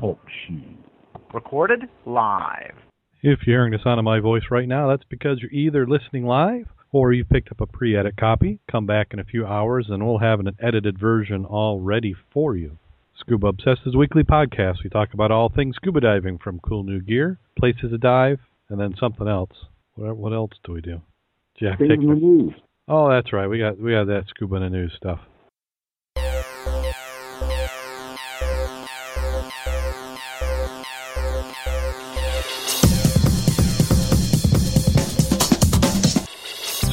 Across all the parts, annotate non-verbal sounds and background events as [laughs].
Talk shoe. Recorded live. If you're hearing the sound of my voice right now, that's because you're either listening live or you've picked up a pre edit copy. Come back in a few hours and we'll have an edited version all ready for you. Scuba Obsessed is a weekly podcast. We talk about all things scuba diving from cool new gear, places to dive, and then something else. What, what else do we do? Jack, take in the news. Oh, that's right. We got we got that scuba in the news stuff.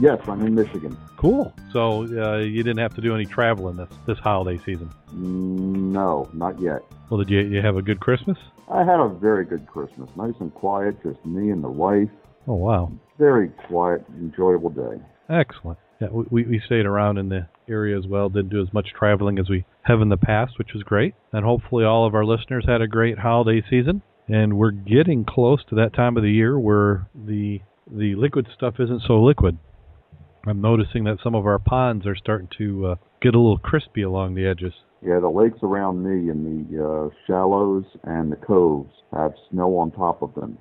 Yes, I'm in Michigan. Cool. So uh, you didn't have to do any traveling this this holiday season. Mm, No, not yet. Well, did you you have a good Christmas? I had a very good Christmas. Nice and quiet, just me and the wife. Oh wow, Very quiet, enjoyable day. excellent. Yeah, we- we we stayed around in the area as well. Didn't do as much traveling as we have in the past, which was great. And hopefully, all of our listeners had a great holiday season. And we're getting close to that time of the year where the the liquid stuff isn't so liquid. I'm noticing that some of our ponds are starting to uh, get a little crispy along the edges. Yeah, the lakes around me and the uh, shallows and the coves have snow on top of them.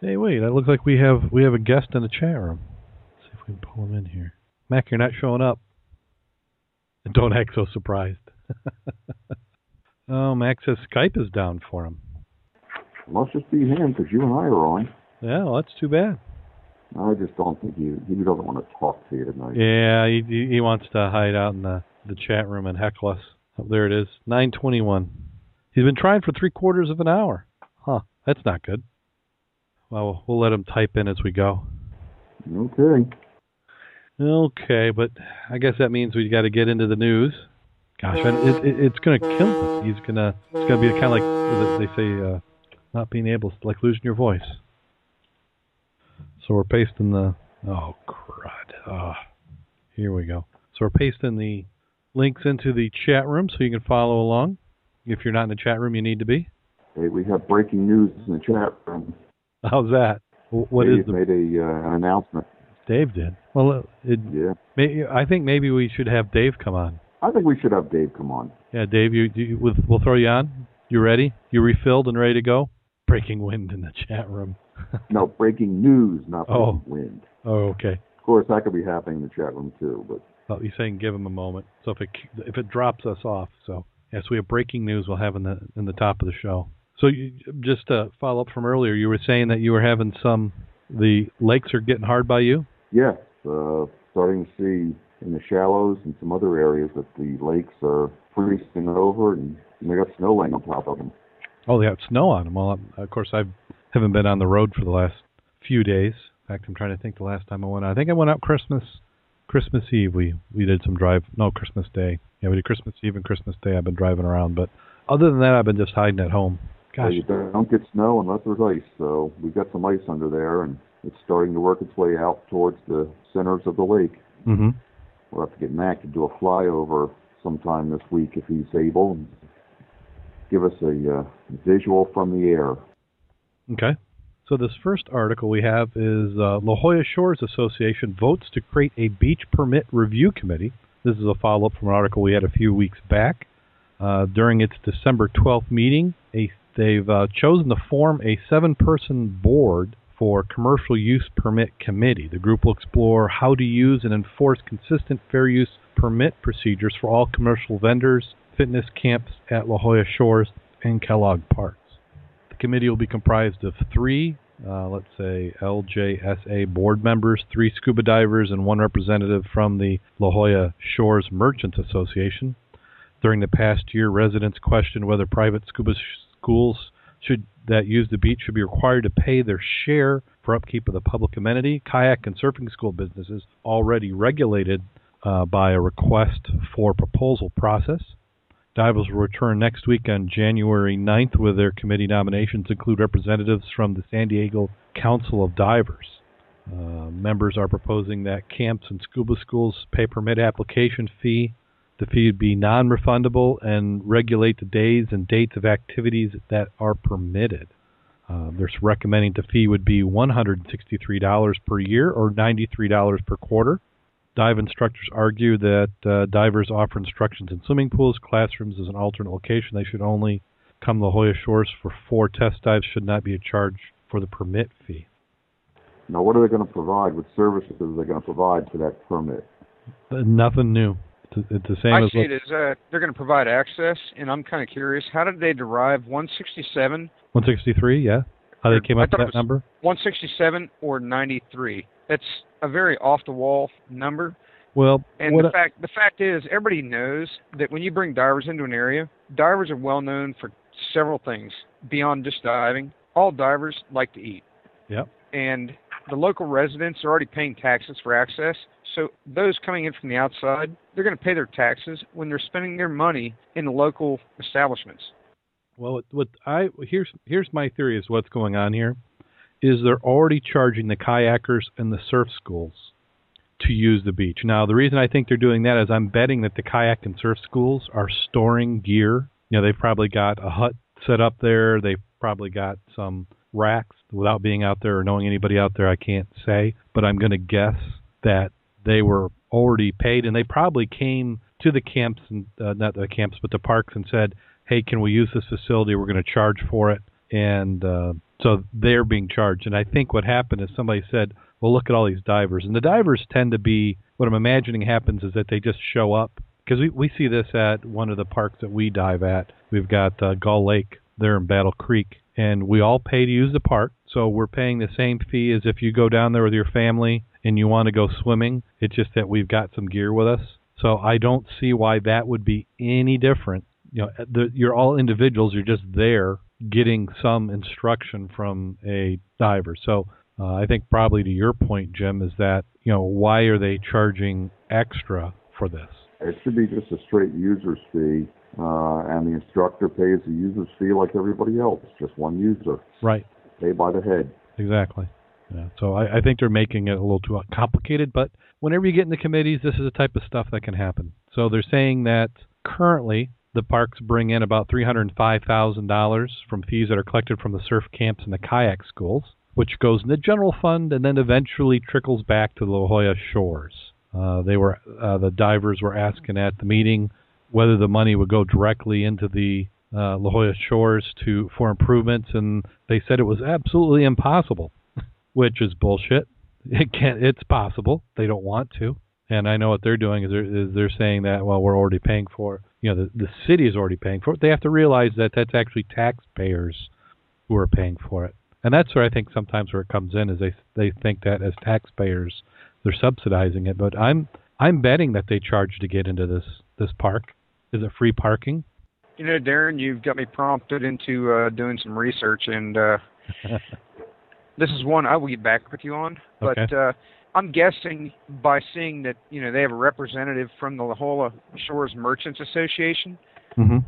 Hey, wait! That looks like we have we have a guest in the chat room. Let's see if we can pull him in here. Mac, you're not showing up. Don't act so surprised. [laughs] oh, Mac says Skype is down for him. Must just be him because you and I are on. Yeah, well, that's too bad. I just don't think he he doesn't want to talk to you tonight. Yeah, he he wants to hide out in the the chat room and heckle us. Oh, there it is, 9:21. He's been trying for three quarters of an hour. Huh? That's not good. Well, we'll let him type in as we go. Okay. Okay, but I guess that means we got to get into the news. Gosh, it, it, it's going to kill him. He's gonna it's going to be kind of like they say, uh, not being able, like losing your voice. So we're pasting the oh crud. Ah, here we go. So we're pasting the links into the chat room so you can follow along. If you're not in the chat room, you need to be. Hey, we have breaking news in the chat room. How's that? Wh- What is Dave the made a uh, an announcement. Dave did? Well, it, Yeah. may, I think maybe we should have Dave come on. I think we should have Dave come on. Yeah, Dave, you, you we'll throw you on. You ready? You refilled and ready to go? Breaking wind in the chat room. [laughs] No, breaking news, not breaking Oh. wind. oh, okay. Of course, that could be happening in the chat room too. But Well, you're saying give him a moment. So if it if it drops us off, so yes, we have breaking news. We'll have in the in the top of the show. So you, just to follow up from earlier, you were saying that you were having some. The lakes are getting hard by you. yes, uh, starting to see in the shallows and some other areas that the lakes are freezing over, and they got snow laying on top of them. Oh, they got snow on them. Well, of course, I haven't been on the road for the last few days. In fact, I'm trying to think the last time I went out. I think I went out Christmas, Christmas Eve. We we did some drive. No, Christmas Day. Yeah, we did Christmas Eve and Christmas Day. I've been driving around, but other than that, I've been just hiding at home. Gosh, you don't get snow unless there's ice. So we've got some ice under there, and it's starting to work its way out towards the centers of the lake. hmm We'll have to get Mac to do a flyover sometime this week if he's able, and give us a uh, visual from the air. Okay. So this first article we have is uh, La Jolla Shores Association votes to create a beach permit review committee. This is a follow-up from an article we had a few weeks back. Uh, during its December 12th meeting, a, they've uh, chosen to form a seven-person board for commercial use permit committee. The group will explore how to use and enforce consistent fair use permit procedures for all commercial vendors, fitness camps at La Jolla Shores and Kellogg Parks. Committee will be comprised of three, uh, let's say, LJSA board members, three scuba divers, and one representative from the La Jolla Shores Merchants Association. During the past year, residents questioned whether private scuba sh- schools should that use the beach should be required to pay their share for upkeep of the public amenity. Kayak and surfing school businesses already regulated uh, by a request for proposal process. Divers will return next week on January 9th with their committee nominations include representatives from the San Diego Council of Divers. Uh, members are proposing that camps and scuba schools pay permit application fee. The fee would be non refundable and regulate the days and dates of activities that are permitted. Uh, they're recommending the fee would be $163 per year or $93 per quarter. Dive instructors argue that uh, divers offer instructions in swimming pools, classrooms as an alternate location. They should only come to La Jolla Shores for four test dives, should not be a charge for the permit fee. Now, what are they going to provide? What services are they going to provide for that permit? Uh, nothing new. It's, it's the same I as see it as uh, they're going to provide access, and I'm kind of curious. How did they derive 167, 163. Yeah, how they came up with that number? 167, or 93? That's a very off-the-wall number. Well, And the I- fact the fact is, everybody knows that when you bring divers into an area, divers are well known for several things beyond just diving. All divers like to eat. Yep. And the local residents are already paying taxes for access. So those coming in from the outside, they're going to pay their taxes when they're spending their money in the local establishments. Well, what, I here's here's my theory is what's going on here is they're already charging the kayakers and the surf schools to use the beach. Now, the reason I think they're doing that is I'm betting that the kayak and surf schools are storing gear. You know, they've probably got a hut set up there. They've probably got some racks. Without being out there or knowing anybody out there, I can't say, but I'm going to guess that they were already paid, and they probably came to the camps and uh, not the camps, but the parks and said, "Hey, can we use this facility? We're going to charge for it." And uh, so they're being charged. And I think what happened is somebody said, "Well, look at all these divers," and the divers tend to be. What I'm imagining happens is that they just show up because we we see this at one of the parks that we dive at. We've got uh, Gull Lake there in Battle Creek, and we all pay to use the park. So we're paying the same fee as if you go down there with your family and you want to go swimming. It's just that we've got some gear with us. So I don't see why that would be any different. You know, the, you're all individuals. You're just there getting some instruction from a diver. So uh, I think probably to your point, Jim, is that you know why are they charging extra for this? It should be just a straight user's fee, uh, and the instructor pays the user's fee like everybody else, just one user, Right. pay by the head. Exactly. Yeah. So I, I think they're making it a little too complicated, but whenever you get into committees, this is the type of stuff that can happen. So they're saying that currently the parks bring in about $305,000 from fees that are collected from the surf camps and the kayak schools, which goes in the general fund and then eventually trickles back to the La Jolla shores. Uh, they were uh, the divers were asking at the meeting whether the money would go directly into the uh, La Jolla shores to for improvements, and they said it was absolutely impossible, [laughs] which is bullshit. It can't. it's possible. They don't want to, and I know what they're doing is they're, is they're saying that well we're already paying for. You know the the city is already paying for it. They have to realize that that's actually taxpayers who are paying for it, and that's where I think sometimes where it comes in is they they think that as taxpayers they're subsidizing it. But I'm I'm betting that they charge to get into this this park. Is it free parking? You know, Darrin, you've got me prompted into uh, doing some research, and uh, [laughs] this is one I will get back with you on. But Okay. uh, I'm guessing by seeing that you know they have a representative from the La Jolla Shores Merchants Association. mm-hmm.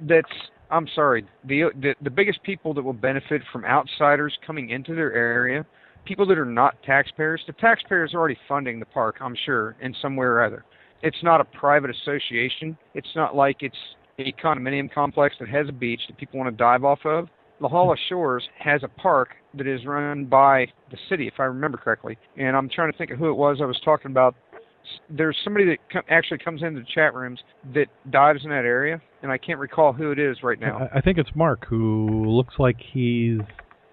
That's I'm sorry, the, the the biggest people that will benefit from outsiders coming into their area, people that are not taxpayers. The taxpayers are already funding the park, I'm sure, in some way or other. It's not a private association. It's not like it's a condominium complex that has a beach that people want to dive off of. La Jolla Shores has a park that is run by the city, if I remember correctly. And I'm trying to think of who it was I was talking about. There's somebody that com- actually comes into the chat rooms that dives in that area, and I can't recall who it is right now. I, I think it's Mark who looks like he's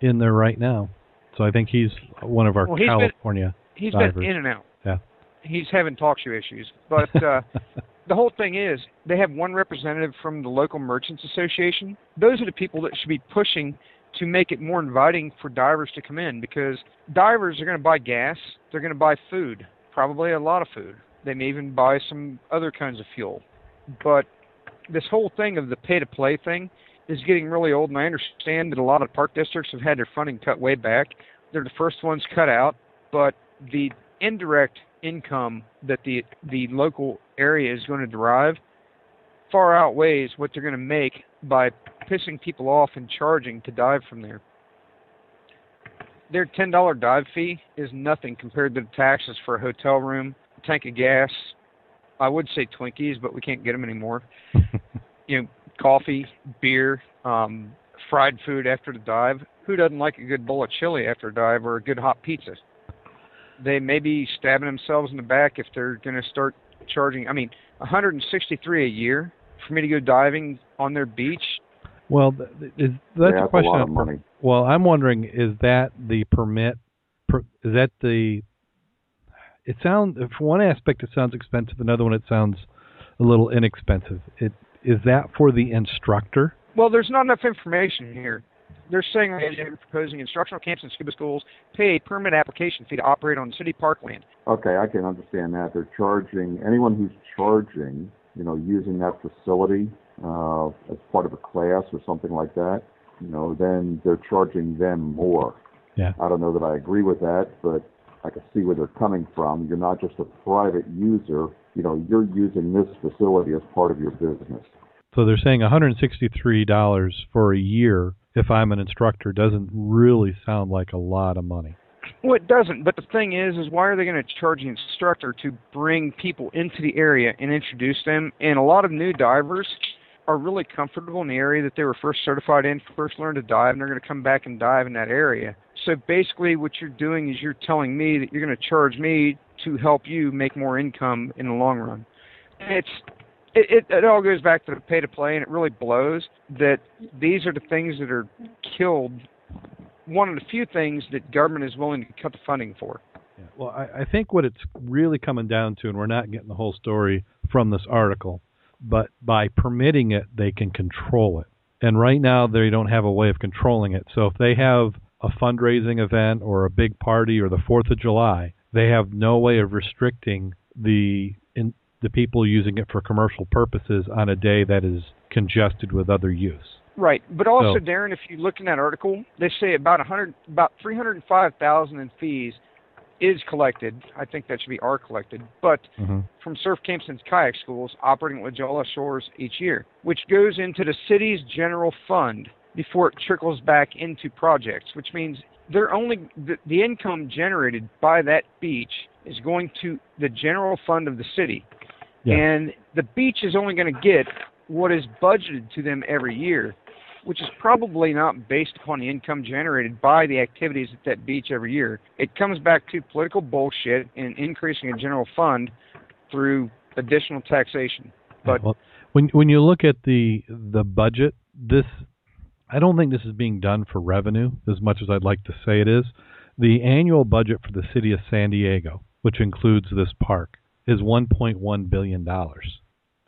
in there right now. So I think he's one of our Well, he's been- California. He's divers. been in and out. Yeah. He's having talk show issues. But uh, [laughs] the whole thing is they have one representative from the local merchants association. Those are the people that should be pushing to make it more inviting for divers to come in because divers are going to buy gas, they're going to buy food, probably a lot of food. They may even buy some other kinds of fuel. But this whole thing of the pay to play thing is getting really old and I understand that a lot of park districts have had their funding cut way back. They're the first ones cut out, but the indirect income that the the local area is going to derive far outweighs what they're going to make by pissing people off and charging to dive from there. Their ten dollar dive fee is nothing compared to the taxes for a hotel room, a tank of gas. I would say Twinkies, but we can't get them anymore. [laughs] you know, coffee, beer, um, fried food after the dive. Who doesn't like a good bowl of chili after a dive or a good hot pizza? They may be stabbing themselves in the back if they're going to start charging. I mean, 163 a year for me to go diving on their beach. Well, is that's yeah, a question. a lot of of- money. Well, I'm wondering, is that the permit? Per, is that the? It sounds. For one aspect, it sounds expensive. Another one, it sounds a little inexpensive. It is that for the instructor? Well, there's not enough information here. They're saying they're proposing instructional camps and scuba schools pay a permit application fee to operate on city parkland. Okay, I can understand that. They're charging anyone who's charging, you know, using that facility uh, as part of a class or something like that. You know, then they're charging them more. Yeah. I don't know that I agree with that, but I can see where they're coming from. You're not just a private user. You know, you're using this facility as part of your business. So they're saying $163 for a year if I'm an instructor doesn't really sound like a lot of money. Well, it doesn't. But the thing is, is why are they going to charge the instructor to bring people into the area and introduce them? And a lot of new divers are really comfortable in the area that they were first certified in, first learned to dive, and they're going to come back and dive in that area. So basically, what you're doing is you're telling me that you're going to charge me to help you make more income in the long run. And it's it, it, it all goes back to the pay to play, and it really blows that these are the things that are killed. One of the few things that government is willing to cut the funding for. Yeah. Well, I, I think what it's really coming down to, and we're not getting the whole story from this article, but by permitting it, they can control it. And right now, they don't have a way of controlling it. So if they have a fundraising event or a big party or the Fourth of July, they have no way of restricting the the people using it for commercial purposes on a day that is congested with other use. Right, but also, So- Darrin, if you look in that article, they say about a hundred, about three hundred and five thousand in fees is collected. I think that should be are collected, but Mm-hmm. from surf camps and kayak schools operating at La Jolla Shores each year, which goes into the city's general fund before it trickles back into projects, which means they're only the, the income generated by that beach is going to the general fund of the city. Yeah. And the beach is only going to get what is budgeted to them every year, which is probably not based upon the income generated by the activities at that beach every year. It comes back to political bullshit and increasing a general fund through additional taxation. But well, when when you look at the the budget, this I don't think this is being done for revenue as much as I'd like to say it is. The annual budget for the city of San Diego, which includes this park, is 1.1 billion dollars.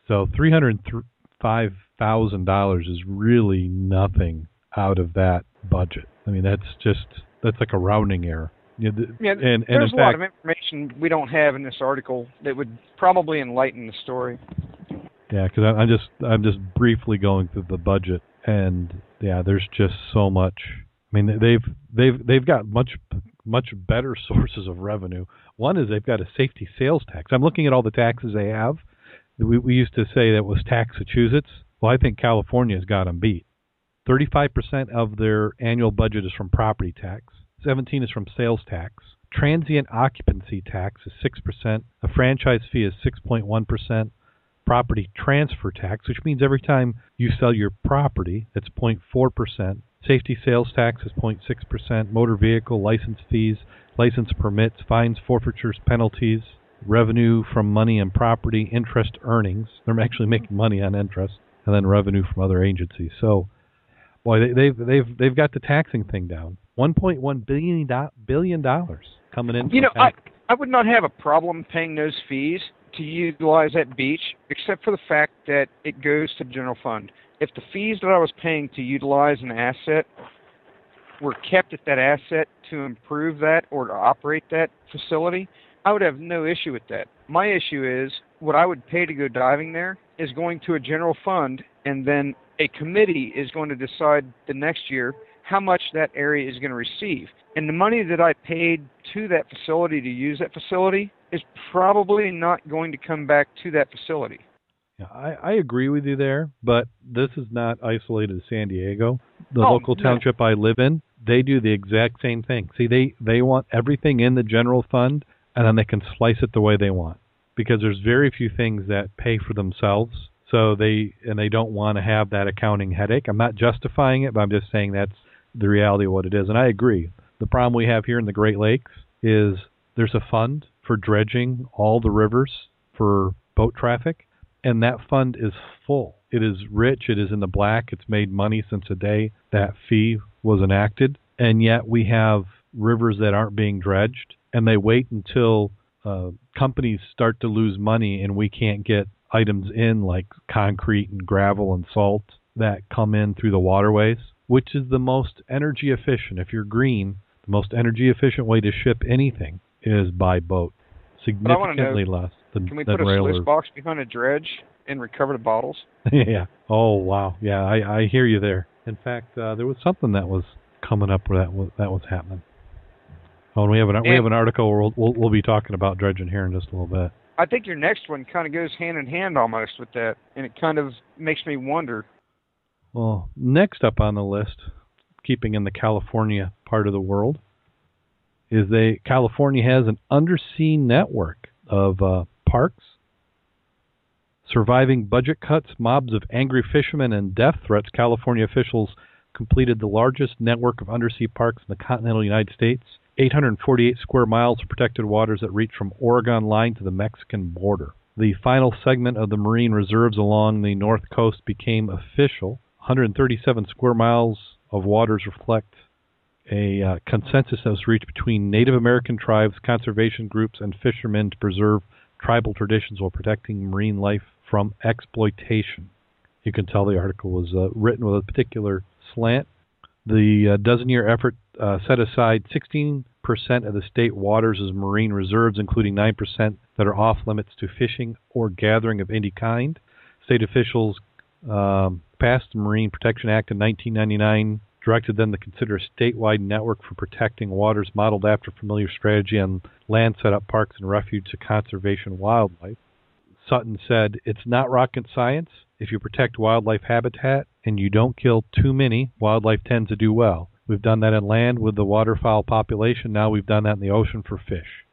So 305 thousand dollars is really nothing out of that budget. I mean, that's just that's like a rounding error. Know, the- yeah, and and there's a lot of information we don't have in this article that would probably enlighten the story. Yeah, because I'm just I'm just briefly going through the budget, and yeah, there's just so much. I mean, they've they've they've got much much better [laughs] sources of revenue. One is they've got a safety sales tax. I'm looking at all the taxes they have. We we used to say that was Massachusetts. Well, I think California's got them beat. 35% of their annual budget is from property tax. 17 is from sales tax. Transient occupancy tax is 6%. A franchise fee is 6.1% property transfer tax, which means every time you sell your property, it's 0.4%. Safety sales tax is 0.6%. Motor vehicle license fees, license permits, fines, forfeitures, penalties, revenue from money and property, interest earnings. They're actually making money on interest, and then revenue from other agencies. So, boy, they, they've they've they've got the taxing thing down. 1.1 billion do- billion dollars coming in. You know, I. I would not have a problem paying those fees to utilize that beach, except for the fact that it goes to the general fund. If the fees that I was paying to utilize an asset were kept at that asset to improve that or to operate that facility, I would have no issue with that. My issue is what I would pay to go diving there is going to a general fund, and then a committee is going to decide the next year how much that area is going to receive. And the money that I paid to that facility to use that facility is probably not going to come back to that facility. Yeah, I, I agree with you there, but this is not isolated to San Diego. The Oh, local no. township I live in, they do the exact same thing. See, they they want everything in the general fund, and then they can slice it the way they want because there's very few things that pay for themselves. So they and they don't want to have that accounting headache. I'm not justifying it, but I'm just saying that's the reality of what it is. And I agree. The problem we have here in the Great Lakes is there's a fund for dredging all the rivers for boat traffic, and that fund is full. It is rich. It is in the black. It's made money since the day that fee was enacted, and yet we have rivers that aren't being dredged, and they wait until uh, companies start to lose money and we can't get items in like concrete and gravel and salt that come in through the waterways, which is the most energy efficient. If you're green, the most energy efficient way to ship anything is by boat, significantly less than, Can we put a sluice box behind a dredge and recover the bottles? [laughs] yeah. Oh wow. Yeah, I I hear you there. In fact, uh, there was something that was coming up where that was that was happening. Oh, and we have an we have an article where we'll, we'll we'll be talking about dredging here in just a little bit. I think your next one kind of goes hand in hand almost with that, and it kind of makes me wonder. Well, next up on the list, keeping in the California part of the world, is they California has an undersea network of uh, parks. Surviving budget cuts, mobs of angry fishermen, and death threats, California officials completed the largest network of undersea parks in the continental United States. 848 square miles of protected waters that reach from Oregon line to the Mexican border. The final segment of the marine reserves along the north coast became official. 137 square miles of waters reflect a uh, consensus that was reached between Native American tribes, conservation groups, and fishermen to preserve tribal traditions while protecting marine life from exploitation. You can tell the article was uh, written with a particular slant. The uh, dozen year effort uh, set aside 16% of the state waters as marine reserves, including 9% that are off limits to fishing or gathering of any kind. State officials um, passed the Marine Protection Act in 1999, directed them to consider a statewide network for protecting waters modeled after familiar strategy on land set up parks and refuge to conservation wildlife. Sutton said, It's not rocket science. If you protect wildlife habitat and you don't kill too many, wildlife tends to do well. We've done that in land with the waterfowl population. Now we've done that in the ocean for fish.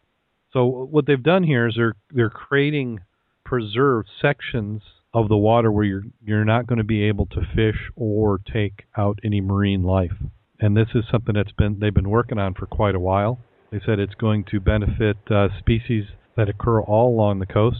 So what they've done here is they're they're creating preserved sections of the water where you're you're not going to be able to fish or take out any marine life. And this is something that's been they've been working on for quite a while. They said it's going to benefit uh, species that occur all along the coast.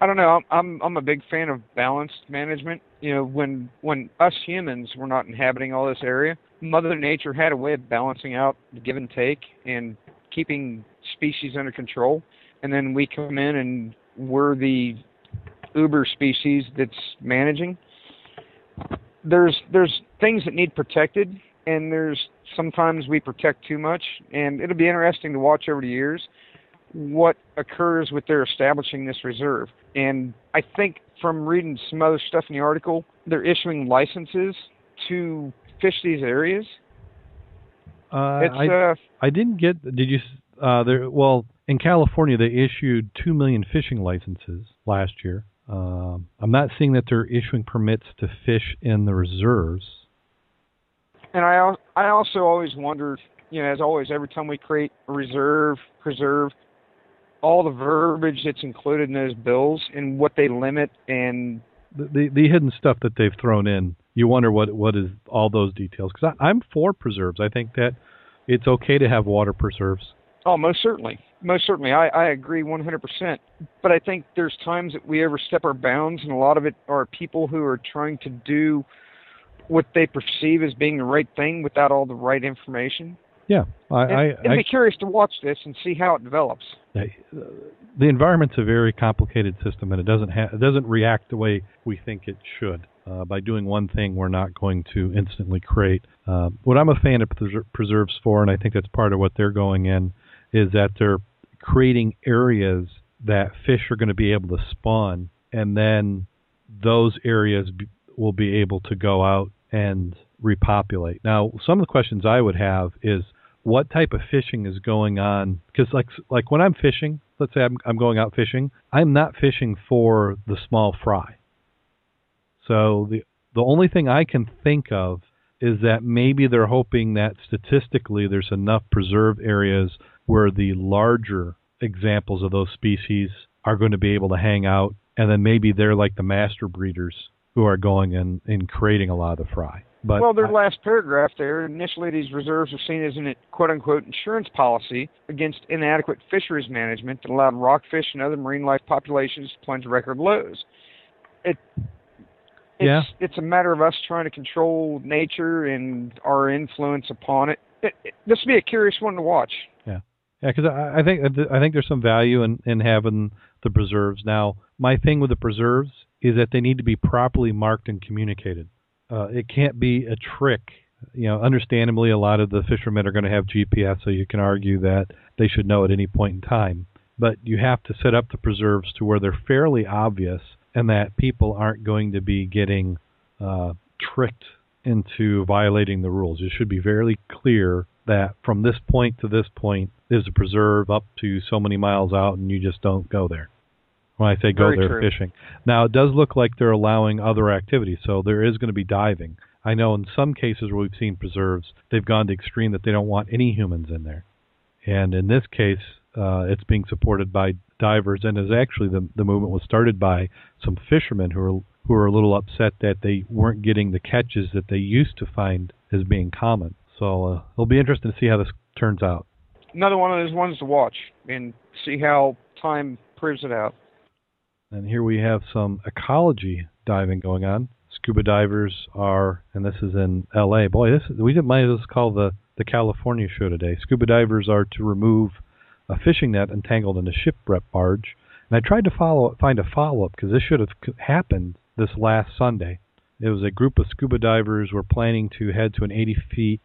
I don't know. I'm I'm I'm a big fan of balanced management. You know, when when us humans were not inhabiting all this area, Mother Nature had a way of balancing out the give and take and keeping species under control. And then we come in and we're the uber species that's managing. There's there's things that need protected, and there's sometimes we protect too much. And it'll be interesting to watch over the years what occurs with their establishing this reserve. And I think from reading some other stuff in the article, they're issuing licenses to fish these areas. Uh, It's I uh, I didn't get. Did you? Uh, there. Well, in California, they issued two million fishing licenses last year. Um, I'm not seeing that they're issuing permits to fish in the reserves. and I al- I also always wonder, you know, as always, every time we create a reserve, preserve, all the verbiage that's included in those bills and what they limit and The, the the hidden stuff that they've thrown in. You wonder what what is all those details. Because I'm for preserves. I think that it's okay to have water preserves. Oh, most certainly. Most certainly. I, I agree 100%. But I think there's times that we overstep our bounds, and a lot of it are people who are trying to do what they perceive as being the right thing without all the right information. Yeah, I, And, I, and I be curious to watch this and see how it develops. I- the environment's a very complicated system, and it doesn't ha- it doesn't react the way we think it should. Uh, by doing one thing, we're not going to instantly create. Uh, what I'm a fan of preser- preserves for, and I think that's part of what they're going in, is that they're creating areas that fish are going to be able to spawn, and then those areas be, will be able to go out and repopulate. Now, some of the questions I would have is what type of fishing is going on because like like when I'm fishing let's say I'm, I'm going out fishing, I'm not fishing for the small fry. So the the only thing I can think of is that maybe they're hoping that statistically there's enough preserved areas where the larger examples of those species are going to be able to hang out, and then maybe they're like the master breeders who are going and, and creating a lot of the fry. But well, their I- last paragraph there, initially these reserves are seen as an quote unquote insurance policy against inadequate fisheries management that allowed rockfish and other marine life populations to plunge record lows. It it's, Yeah. it's a matter of us trying to control nature and our influence upon it. it, it this would be a curious one to watch. Yeah, because I, I think I think there's some value in in having the preserves. Now, my thing with the preserves is that they need to be properly marked and communicated. Uh, it can't be a trick. You know, understandably, a lot of the fishermen are going to have GPS, so you can argue that they should know at any point in time. But you have to set up the preserves to where they're fairly obvious, and that people aren't going to be getting uh, tricked into violating the rules. It should be fairly clear that from this point to this point is a preserve up to so many miles out, and you just don't go there. When I say go Very there true. fishing, now it does look like they're allowing other activities, so there is going to be diving. I know in some cases where we've seen preserves, they've gone to extreme that they don't want any humans in there, and in this case, uh, it's being supported by divers, and is actually the the movement was started by some fishermen who are who are a little upset that they weren't getting the catches that they used to find as being common. So uh, it'll be interesting to see how this turns out. Another one of those ones to watch and see how time proves it out. And here we have some ecology diving going on. Scuba divers are, and this is in L.A. Boy, this is, we might as well call the the California show today. Scuba divers are to remove a fishing net entangled in a shipwreck barge. And I tried to follow find a follow up because this should have happened this last Sunday. It was a group of scuba divers were planning to head to an 80 feet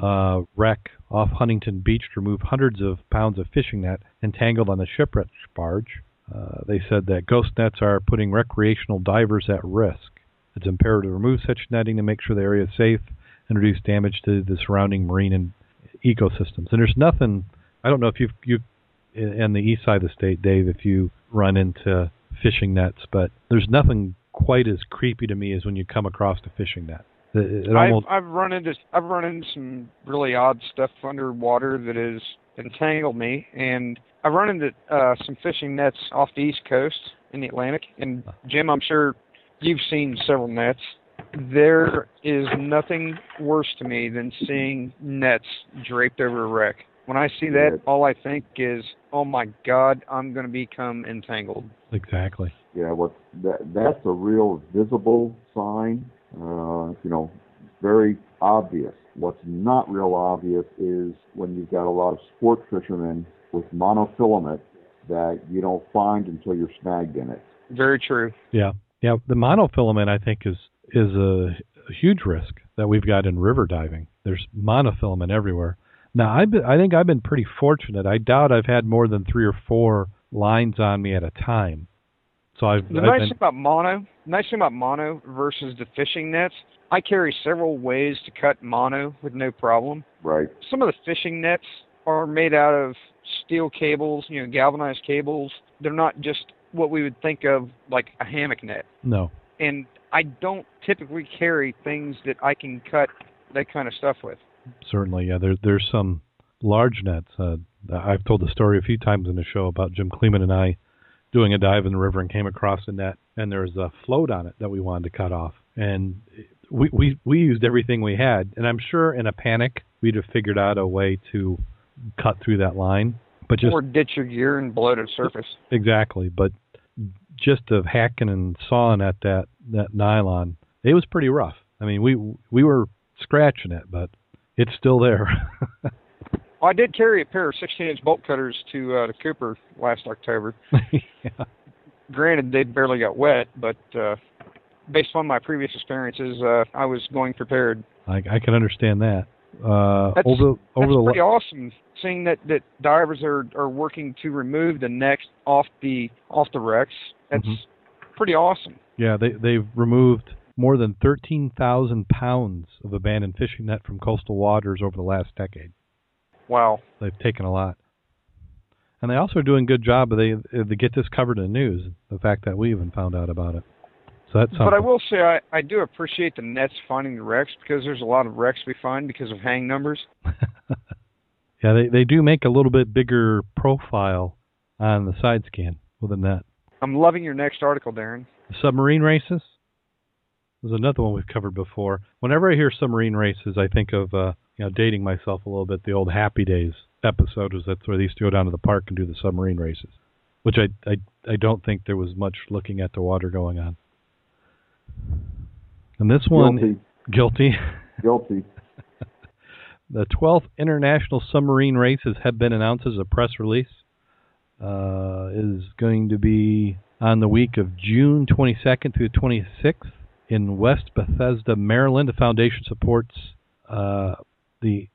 uh, wreck off Huntington Beach to remove hundreds of pounds of fishing net entangled on the shipwreck barge. Uh, they said that ghost nets are putting recreational divers at risk. It's imperative to remove such netting to make sure the area is safe and reduce damage to the surrounding marine and ecosystems. And there's nothing. I don't know if you've you in the east side of the state, Dave, if you run into fishing nets, but there's nothing quite as creepy to me as when you come across a fishing net. It, it I've, I've run into I've run into some really odd stuff underwater that has entangled me, and I've run into uh, some fishing nets off the East Coast in the Atlantic. And Jim, I'm sure you've seen several nets. There is nothing worse to me than seeing nets draped over a wreck. When I see that, all I think is, "Oh my God, I'm going to become entangled." exactly. Yeah, what that that's a real visible sign. Uh, you know, very obvious. What's not real obvious is when you've got a lot of sport fishermen with monofilament that you don't find until you're snagged in it. Very true. Yeah, yeah. The monofilament, I think, is is a, a huge risk that we've got in river diving. There's monofilament everywhere. Now, I've been, I think I've been pretty fortunate. I doubt I've had more than three or four lines on me at a time. So I've, The I've nice been, thing about mono, nice thing about mono versus the fishing nets, I carry several ways to cut mono with no problem. Right. Some of the fishing nets are made out of steel cables, you know, galvanized cables. They're not just what we would think of like a hammock net. no. And I don't typically carry things that I can cut that kind of stuff with. Certainly, yeah. There, there's some large nets. Uh, I've told the story a few times in the show about Jim Kleeman and I doing a dive in the river and came across a net, and there was a float on it that we wanted to cut off, and we we we used everything we had, and I'm sure in a panic we'd have figured out a way to cut through that line, but just or ditch your gear and blow to the surface. exactly, but just of hacking and sawing at that that nylon, it was pretty rough. I mean, we we were scratching it, but it's still there. [laughs] I did carry a pair of 16-inch bolt cutters to uh, to Cooper last October. [laughs] yeah. Granted, they barely got wet, but uh, based on my previous experiences, uh, I was going prepared. I, I can understand that. Uh, That's- over over That's the pretty awesome. Seeing that, that divers are, are working to remove the necks off the off the wrecks. That's Mhm. pretty awesome. yeah, they they've removed more than thirteen thousand pounds of abandoned fishing net from coastal waters over the last decade. Wow. They've taken a lot. And they also are doing a good job. Of they they get this covered in the news. The fact that we even found out about it. So that's something. But I will say I, I do appreciate the Nets finding the wrecks because there's a lot of wrecks we find because of hang numbers. [laughs] yeah, they they do make a little bit bigger profile on the side scan with a net. I'm loving your next article, Darrin. Submarine races. There's another one we've covered before. Whenever I hear submarine races, I think of uh, you know dating myself a little bit. The old Happy Days episode was that's where they used to go down to the park and do the submarine races, which I I I don't think there was much looking at the water going on. And this one, guilty. Guilty. [laughs] Guilty. the 12th International Submarine Races have been announced as a press release. Uh, is going to be on the week of June 22nd through 26th in West Bethesda, Maryland. The foundation supports uh, the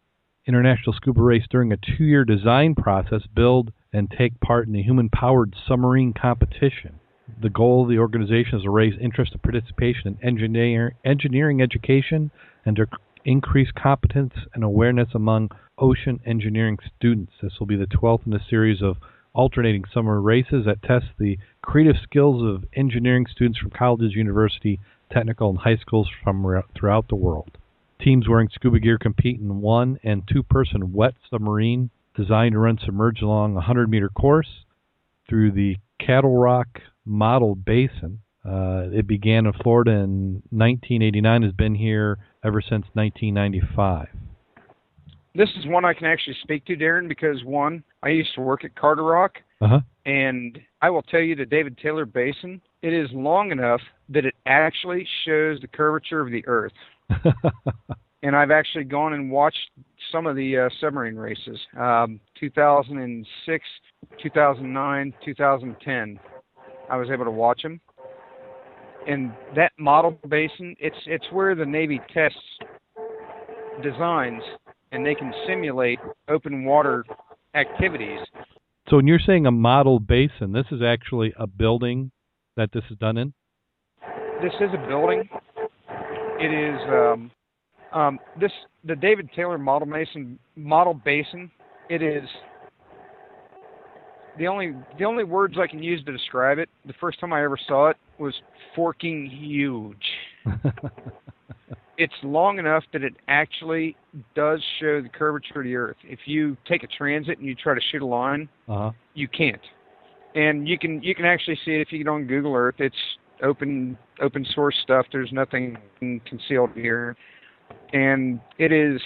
International Scuba Race during a two year design process, build and take part in a human powered submarine competition. The goal of the organization is to raise interest and participation in engineer, engineering education and to increase competence and awareness among ocean engineering students. This will be the 12th in a series of alternating summer races that test the creative skills of engineering students from colleges, university, technical, and high schools from throughout the world. Teams wearing scuba gear compete in one and two person wet submarine designed to run submerged along a 100 meter course through the Carderock Model Basin. Uh, it began in Florida in 1989, has been here ever since 1995 this is one I can actually speak to, Darrin, because one, I used to work at Carderock, uh-huh. and I will tell you the David Taylor Basin. It is long enough that it actually shows the curvature of the Earth. [laughs] and I've actually gone and watched some of the uh, submarine races, um, 2006, 2009, 2010. I was able to watch them. And that model basin, it's it's where the Navy tests designs and they can simulate open water activities. So when you're saying a model basin, this is actually a building that this is done in? This is a building. It is um, um, this the David Taylor Model Mason Model Basin. It is the only the only words I can use to describe it. The first time I ever saw it was forking huge. [laughs] it's long enough that it actually does show the curvature of the Earth. If you take a transit and you try to shoot a line, uh-huh. you can't. And you can you can actually see it if you get on Google Earth. It's open open source stuff. There's nothing concealed here, and it is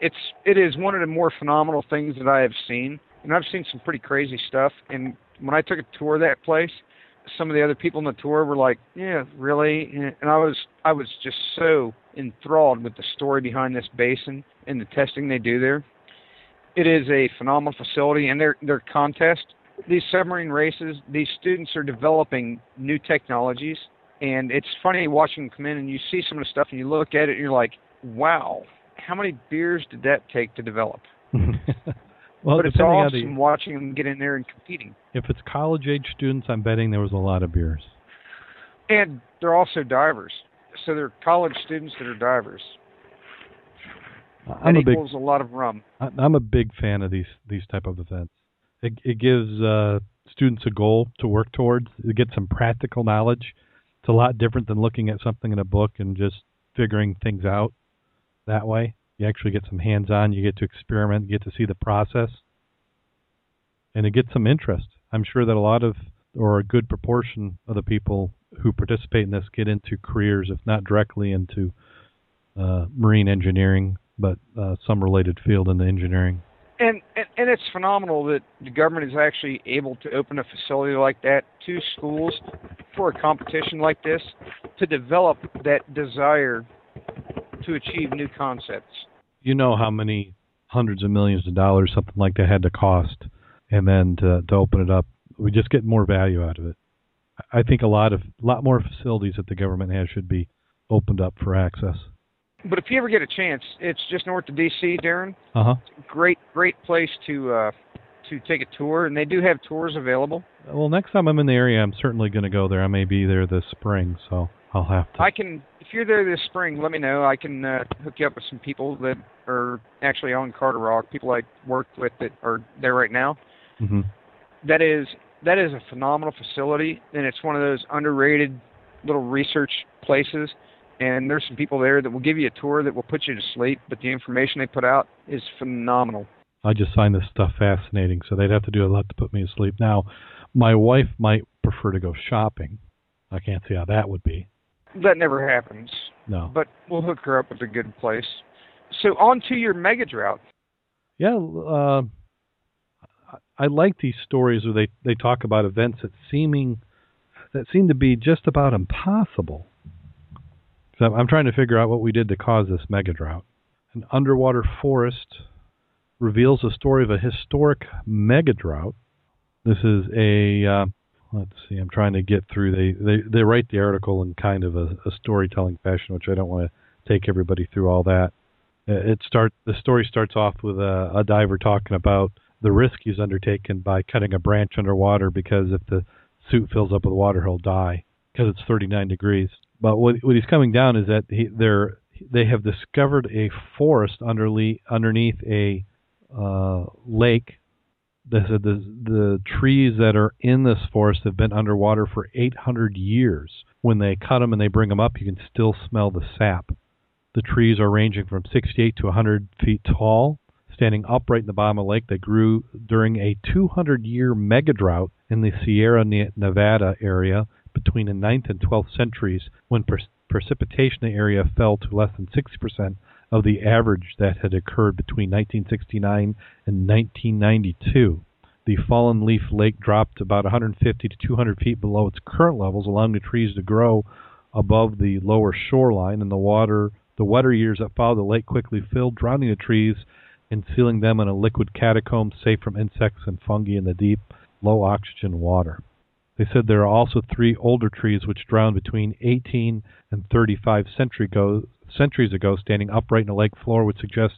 it's it is one of the more phenomenal things that I have seen. And I've seen some pretty crazy stuff. And when I took a tour of that place, some of the other people on the tour were like, "Yeah, really?" And I was I was just so enthralled with the story behind this basin and the testing they do there. It is a phenomenal facility, and their their contest, these submarine races, these students are developing new technologies, and it's funny watching them come in and you see some of the stuff and you look at it and you're like, "Wow, how many beers did that take to develop?" [laughs] Well, but it's awesome the, watching them get in there and competing. If it's college age students, I'm betting there was a lot of beers. And they're also divers, so they're college students that are divers. I'm that a equals big, a lot of rum. I'm a big fan of these these type of events. It, it gives uh, students a goal to work towards. It gets some practical knowledge. It's a lot different than looking at something in a book and just figuring things out that way. You actually get some hands on, you get to experiment, you get to see the process, and it gets some interest. I'm sure that a lot of, or a good proportion of the people who participate in this get into careers, if not directly into uh, marine engineering, but uh, some related field in the engineering. And, and and it's phenomenal that the government is actually able to open a facility like that to schools for a competition like this to develop that desire to achieve new concepts. You know how many hundreds of millions of dollars something like that had to cost, and then to, to open it up, we just get more value out of it. I think a lot of lot more facilities that the government has should be opened up for access. But if you ever get a chance, it's just north of D.C., Darrin. Uh huh. Great, great place to uh, to take a tour, and they do have tours available. Well, next time I'm in the area, I'm certainly going to go there. I may be there this spring, so I'll have to. I can, if you're there this spring, let me know. I can uh, hook you up with some people that are actually on Carderock, people I worked with that are there right now. Mm-hmm. that is that is a phenomenal facility, and it's one of those underrated little research places. And there's some people there that will give you a tour that will put you to sleep, but the information they put out is phenomenal. I just find this stuff fascinating, so they'd have to do a lot to put me to sleep. Now, my wife might prefer to go shopping. I can't see how that would be. That never happens. No. But we'll hook her up with a good place. So on to your mega drought. Yeah, uh, I like these stories where they they talk about events that seeming that seem to be just about impossible. So I'm trying to figure out what we did to cause this mega drought. An underwater forest reveals the story of a historic mega drought. This is a uh, let's see. I'm trying to get through. They they they write the article in kind of a, a storytelling fashion, which I don't want to take everybody through all that. Uh, it start the story starts off with a, a diver talking about the risk he's undertaken by cutting a branch underwater because if the suit fills up with water, he'll die because it's 39 degrees. But what what he's coming down is that he, they're they have discovered a forest underneath underneath a uh, lake. They said the the trees that are in this forest have been underwater for 800 years. When they cut them and they bring them up, you can still smell the sap. The trees are ranging from 68 to 100 feet tall, standing upright in the bottom of the lake. They grew during a 200-year mega drought in the Sierra Nevada area between the 9th and 12th centuries, when precipitation in the area fell to less than 60% of the average that had occurred between 1969 and 1992. The fallen leaf lake dropped about 150 to 200 feet below its current levels, allowing the trees to grow above the lower shoreline, and the water, the wetter years that followed the lake quickly filled, drowning the trees and sealing them in a liquid catacomb safe from insects and fungi in the deep, low oxygen water. They said there are also three older trees which drowned between 18 and 35 century ago, centuries ago, standing upright in the lake floor, would suggest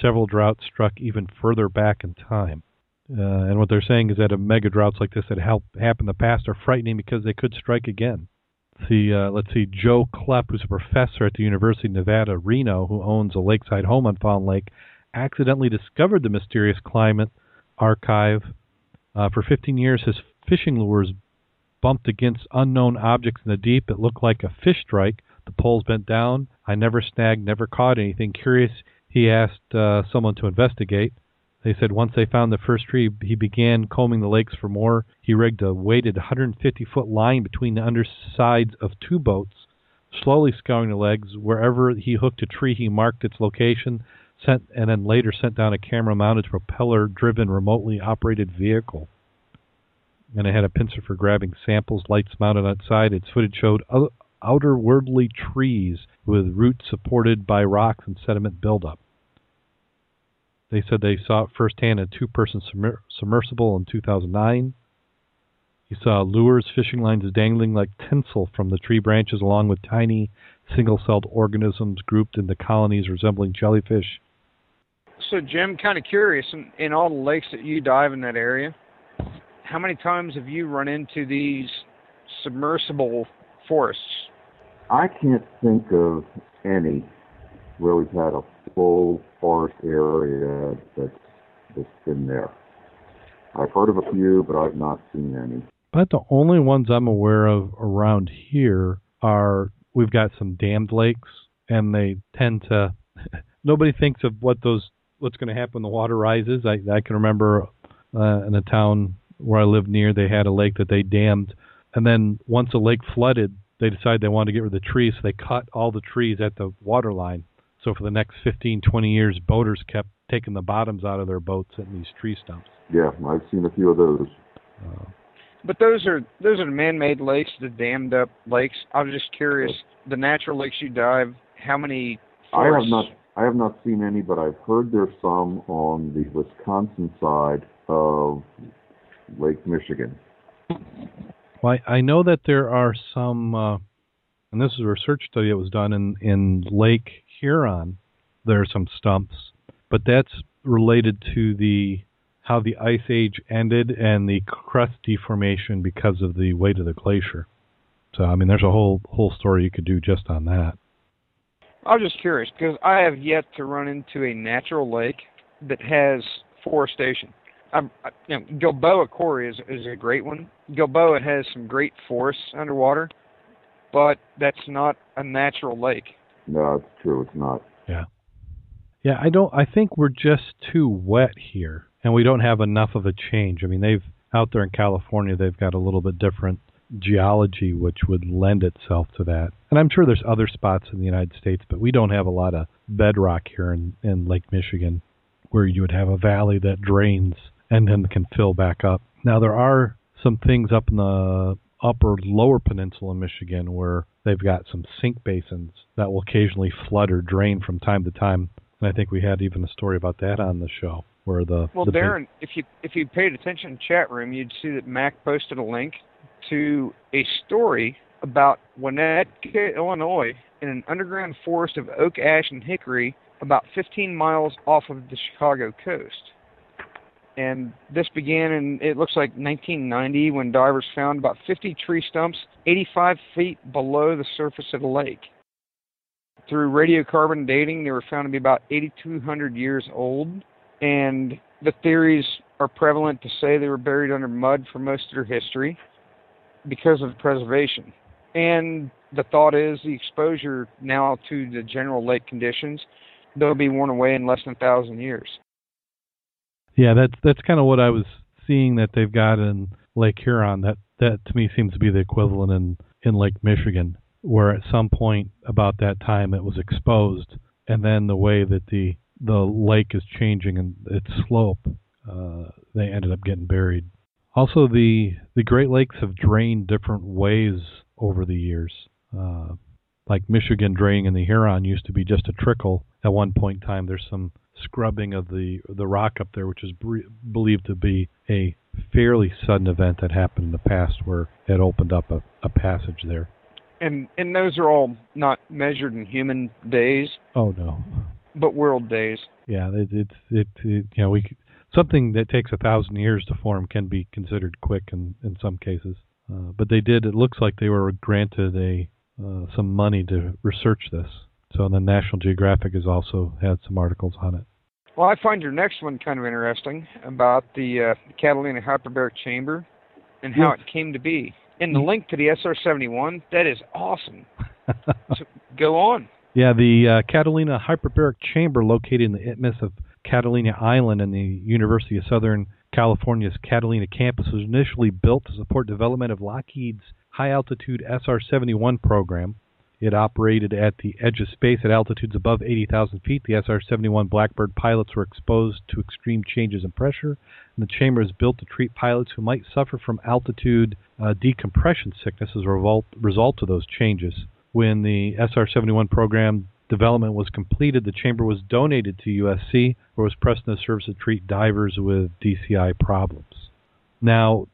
several droughts struck even further back in time. Uh, and what they're saying is that a mega droughts like this that helped happen in the past are frightening because they could strike again. See, uh, let's see, Joe Kleppe, who's a professor at the University of Nevada, Reno, who owns a lakeside home on Fawn Lake, accidentally discovered the mysterious climate archive. Uh, for 15 years, his fishing lures bumped against unknown objects in the deep. It looked like a fish strike. The poles bent down. I never snagged, never caught anything. Curious, he asked uh, someone to investigate. They said once they found the first tree, he began combing the lakes for more. He rigged a weighted 150 foot line between the undersides of two boats, slowly scouring the legs. Wherever he hooked a tree, he marked its location, sent and then later sent down a camera mounted propeller driven remotely operated vehicle. And it had a pincer for grabbing samples, lights mounted outside. Its footage showed outerwardly trees with roots supported by rocks and sediment buildup. They said they saw it firsthand a two person submersible in 2009. You saw lures, fishing lines dangling like tinsel from the tree branches, along with tiny single celled organisms grouped into colonies resembling jellyfish. So, Jim, kind of curious in, in all the lakes that you dive in that area, how many times have you run into these submersible forests? I can't think of any where we've had a full forest area that's, that's been there. I've heard of a few, but I've not seen any. But the only ones I'm aware of around here are we've got some dammed lakes, and they tend to. [laughs] nobody thinks of what those what's going to happen when the water rises. I I can remember uh, in a town where I lived near, they had a lake that they dammed, and then once the lake flooded, they decided they wanted to get rid of the trees, so they cut all the trees at the water line. So for the next 15, 20 years, boaters kept taking the bottoms out of their boats in these tree stumps. Yeah, I've seen a few of those. Uh, but those are those are man-made lakes, the dammed up lakes. I was just curious, the natural lakes you dive, how many? I have not I have not seen any, but I've heard there's some on the Wisconsin side of Lake Michigan. Well, I know that there are some, uh, and this is a research study that was done in in Lake Huron. There are some stumps, but that's related to the how the ice age ended and the crust deformation because of the weight of the glacier. So I mean, there's a whole whole story you could do just on that. I was just curious because I have yet to run into a natural lake that has forestation. I'm, I, you know, Gilboa Quarry is is a great one. Gilboa has some great forests underwater, but that's not a natural lake. No, it's true. It's not. Yeah. Yeah, I don't I think we're just too wet here and we don't have enough of a change. I mean, they've out there in California, they've got a little bit different geology which would lend itself to that. And I'm sure there's other spots in the United States, but we don't have a lot of bedrock here in in Lake Michigan where you would have a valley that drains and then can fill back up. Now there are some things up in the upper lower peninsula in Michigan where they've got some sink basins that will occasionally flood or drain from time to time. And I think we had even a story about that on the show where the well, the Darrin, if you if you paid attention in chat room, you'd see that Mac posted a link to a story about Winnetka, Illinois, in an underground forest of oak, ash, and hickory, about 15 miles off of the Chicago coast. And this began in it looks like 1990 when divers found about 50 tree stumps 85 feet below the surface of the lake. Through radiocarbon dating, they were found to be about 8,200 years old, and the theories are prevalent to say they were buried under mud for most of their history because of preservation. And the thought is the exposure now to the general lake conditions, they'll be worn away in less than a thousand years. Yeah, that's that's kind of what I was seeing that they've got in Lake Huron. That that to me seems to be the equivalent in in Lake Michigan, where at some point about that time it was exposed, and then the way that the the lake is changing and its slope, uh, they ended up getting buried. Also, the the Great Lakes have drained different ways over the years. Uh, like Michigan draining in the Huron used to be just a trickle. At one point in time, there's some scrubbing of the the rock up there, which is bre- believed to be a fairly sudden event that happened in the past, where it opened up a, a passage there. And and those are all not measured in human days, Oh no, but world days. yeah, it, it's it, it you know we something that takes a thousand years to form can be considered quick in in some cases. Uh, but they did. It looks like they were granted a uh, some money to research this. So the National Geographic has also had some articles on it. Well, I find your next one kind of interesting about the uh, Catalina hyperbaric chamber and how it came to be. And the link to the SR-71, that is awesome. [laughs] So go on. Yeah, the uh, Catalina Hyperbaric Chamber, located in the isthmus of Catalina Island in the University of Southern California's Catalina campus, was initially built to support development of Lockheed's high altitude SR 71 program. It operated at the edge of space at altitudes above 80,000 feet. The SR 71 Blackbird pilots were exposed to extreme changes in pressure, and the chamber is built to treat pilots who might suffer from altitude uh, decompression sickness as a result, of those changes. When the SR 71 program development was completed, the chamber was donated to USC, where it was pressed into service to treat divers with DCI problems. Now,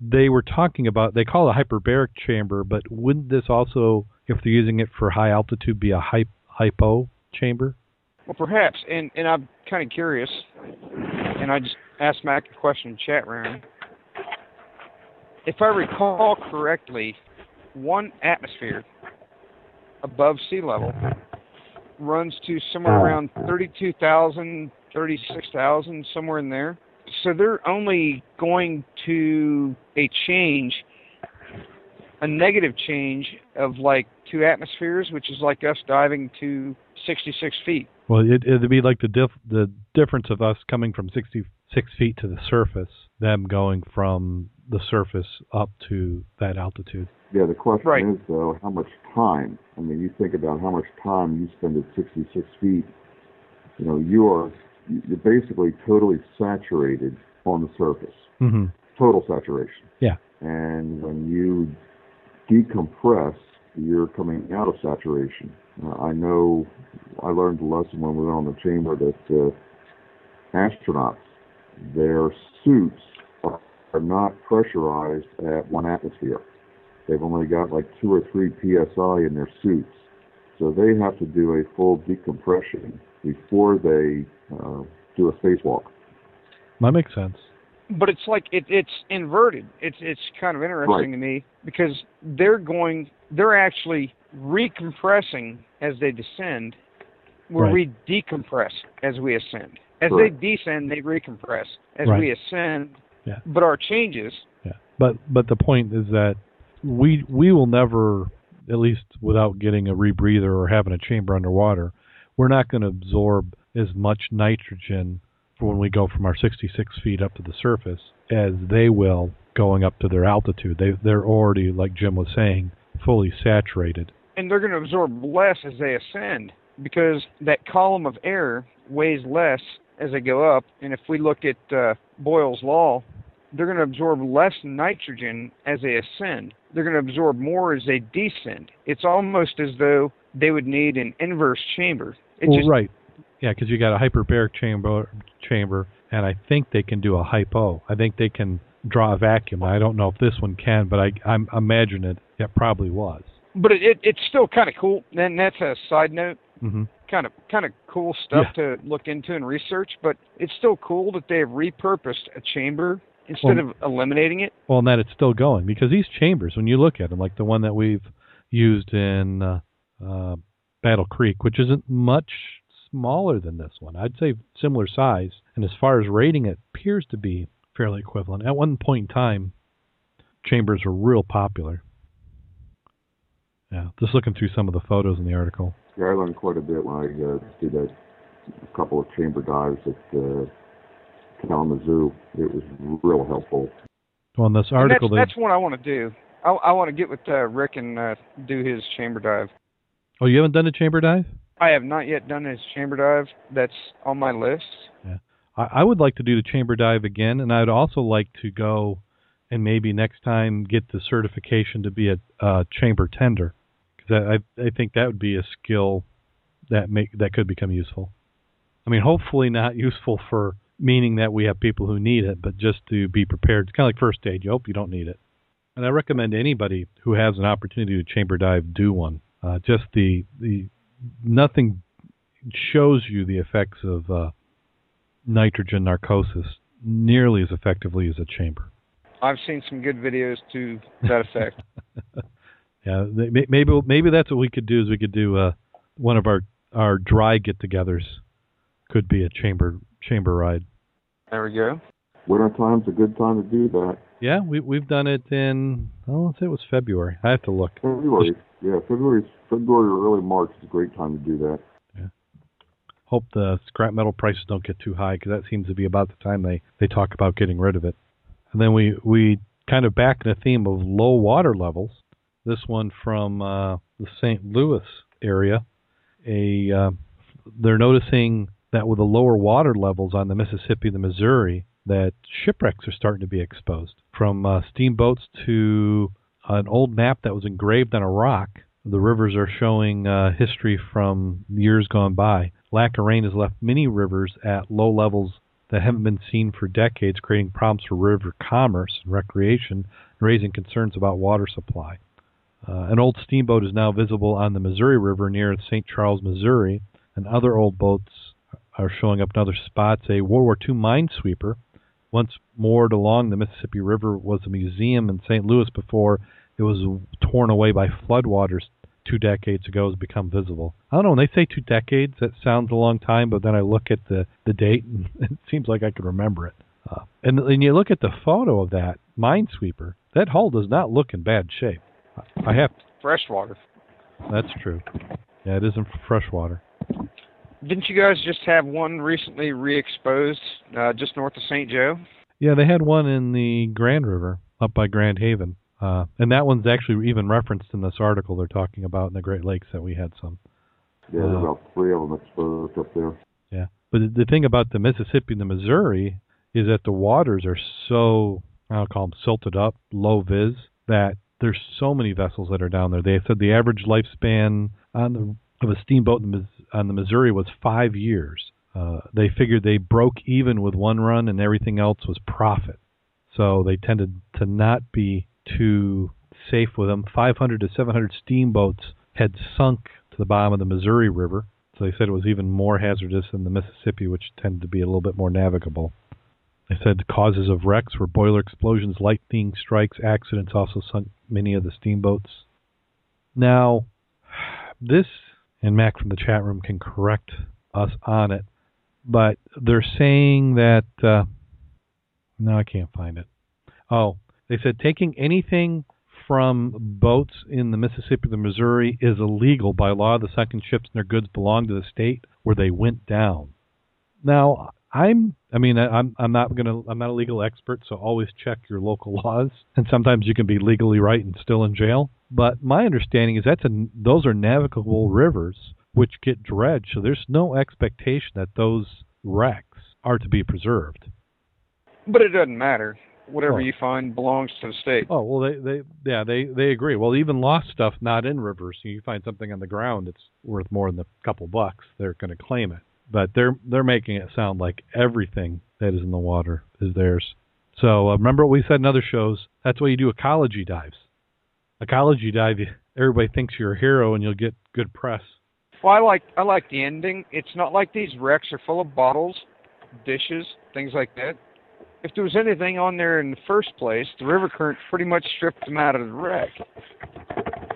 they were talking about, they call it a hyperbaric chamber, but wouldn't this also, if they're using it for high altitude, be a hy- hypo chamber? Well, perhaps. And, and I'm kind of curious, and I just asked Mac a question in the chat room. If I recall correctly, one atmosphere above sea level runs to somewhere uh. around 32,000, 36,000, somewhere in there. So they're only going to a change, a negative change of like two atmospheres, which is like us diving to 66 feet. Well, it, it'd be like the diff, the difference of us coming from 66 feet to the surface, them going from the surface up to that altitude. Yeah, the question Right. is though, how much time? I mean, you think about how much time you spend at 66 feet. You know, you are you're basically totally saturated on the surface, hmm total saturation. Yeah. And when you decompress, you're coming out of saturation. Uh, I know I learned a lesson when we were on the chamber that uh, astronauts, their suits are, are not pressurized at one atmosphere. They've only got like two or three psi in their suits, so they have to do a full decompression before they uh, do a spacewalk. That makes sense. But it's like it, it's inverted. It's it's kind of interesting Right. to me because they're going, they're actually recompressing as they descend, where Right. we decompress as we ascend. As Correct. they descend, they recompress. As Right. we ascend, Yeah. but our changes, Yeah, but but the point is that we we will never, at least without getting a rebreather or having a chamber underwater, we're not going to absorb as much nitrogen for when we go from our 66 feet up to the surface as they will going up to their altitude. They they're already like Jim was saying, fully saturated. and they're going to absorb less as they ascend because that column of air weighs less as they go up. And if we look at uh, Boyle's law, they're going to absorb less nitrogen as they ascend. They're going to absorb more as they descend. It's almost as though they would need an inverse chamber. It's well, just, right. Yeah, because you got a hyperbaric chamber chamber, and I think they can do a hypo. I think they can draw a vacuum. I don't know if this one can, but I I'm imagine it it probably was. but it, it it's still kind of cool. And that's a side note. kind of kind of cool stuff to look into and research, but it's still cool that they have repurposed a chamber instead Well- of eliminating it. Well, and that it's still going because these chambers, when you look at them, like the one that we've used in uh, uh, Battle Creek, which isn't much smaller than this one, I'd say similar size, and as far as rating, it appears to be fairly equivalent. At one point in time, chambers were real popular. Yeah, just looking through some of the photos in the article. Yeah, I learned quite a bit when I uh, did a, a couple of chamber dives at uh, Kalamazoo. It was real helpful. Well, in this And article, that's, they, that's what I want to do. I, I want to get with uh, Rick and uh, do his chamber dive. oh, you haven't done a chamber dive? I have not yet done his chamber dive. That's on my list. I, I would like to do the chamber dive again, and I'd also like to go and maybe next time get the certification to be a chamber tender, because I I think that would be a skill that make that could become useful. I mean, hopefully not useful for meaning that we have people who need it, but just to be prepared. It's kind of like first aid. You hope you don't need it. And I recommend anybody who has an opportunity to chamber dive do one. Uh, just the the nothing shows you the effects of uh, nitrogen narcosis nearly as effectively as a chamber. I've seen some good videos to that effect. [laughs] Yeah, maybe maybe that's what we could do. Is we could do uh, one of our our dry get-togethers could be a chamber chamber ride. there we go. Winter time's a good time to do that. Yeah, we we've done it in I don't say it was February. I have to look. February, yeah, February, February or early March is a great time to do that. Yeah. Hope the scrap metal prices don't get too high because that seems to be about the time they they talk about getting rid of it. And then we we kind of back in the theme of low water levels. This one from uh, the St. Louis area, a uh, they're noticing that with the lower water levels on the Mississippi, the Missouri, that shipwrecks are starting to be exposed from uh, steamboats to an old map that was engraved on a rock. The rivers are showing uh, history from years gone by. Lack of rain has left many rivers at low levels that haven't been seen for decades, creating problems for river commerce and recreation, and raising concerns about water supply. Uh, an old steamboat is now visible on the Missouri River near St. Charles, Missouri, and other old boats are showing up in other spots. A World War II minesweeper, once moored along the Mississippi River, was a museum in St. Louis before it was torn away by floodwaters two decades ago, has become visible. I don't know, when they say two decades, that sounds a long time, but then I look at the, the date and [laughs] it seems like I could remember it. Uh, and, and you look at the photo of that minesweeper, that hull does not look in bad shape. I have Freshwater. that's true. Yeah, it is in freshwater. Didn't you guys just have one recently re-exposed uh, just north of St. Joe? Yeah, they had one in the Grand River up by Grand Haven. Uh, and that one's actually even referenced in this article they're talking about in the Great Lakes that we had some. Yeah, there's Uh, about three of them exposed up there. Yeah. But the- thing about the Mississippi and the Missouri is that the waters are so, I'll call them silted up, low vis, that there's so many vessels that are down there. They said the average lifespan on the, of a steamboat in the, on the Missouri was five years. Uh, they figured they broke even with one run and everything else was profit. So they tended to not be too safe with them. 500 to 700 steamboats had sunk to the bottom of the Missouri River. So they said it was even more hazardous than the Mississippi, which tended to be a little bit more navigable. They said the causes of wrecks were boiler explosions, lightning strikes, accidents also sunk many of the steamboats. Now, this, and Mac from the chat room can correct us on it, but they're saying that uh, no, I can't find it. Oh, they said taking anything from boats in the Mississippi or the Missouri is illegal by law. The second ships and their goods belong to the state where they went down. Now, I'm I mean I'm I'm not going to I'm not a legal expert, so always check your local [laughs] laws. And sometimes you can be legally right and still in jail. But my understanding is that's a those are navigable rivers which get dredged, so there's no expectation that those wrecks are to be preserved. But it doesn't matter. Whatever Oh. you find belongs to the state. Oh well, they they yeah they they agree. Well, even lost stuff not in rivers. You find something on the ground that's worth more than a couple bucks, they're going to claim it. But they're they're making it sound like everything that is in the water is theirs. So uh, remember what we said in other shows. That's why you do ecology dives. Ecology dive, everybody thinks you're a hero and you'll get good press. Well, I like I like the ending. It's not like these wrecks are full of bottles, dishes, things like that. If there was anything on there in the first place, the river current pretty much stripped them out of the wreck.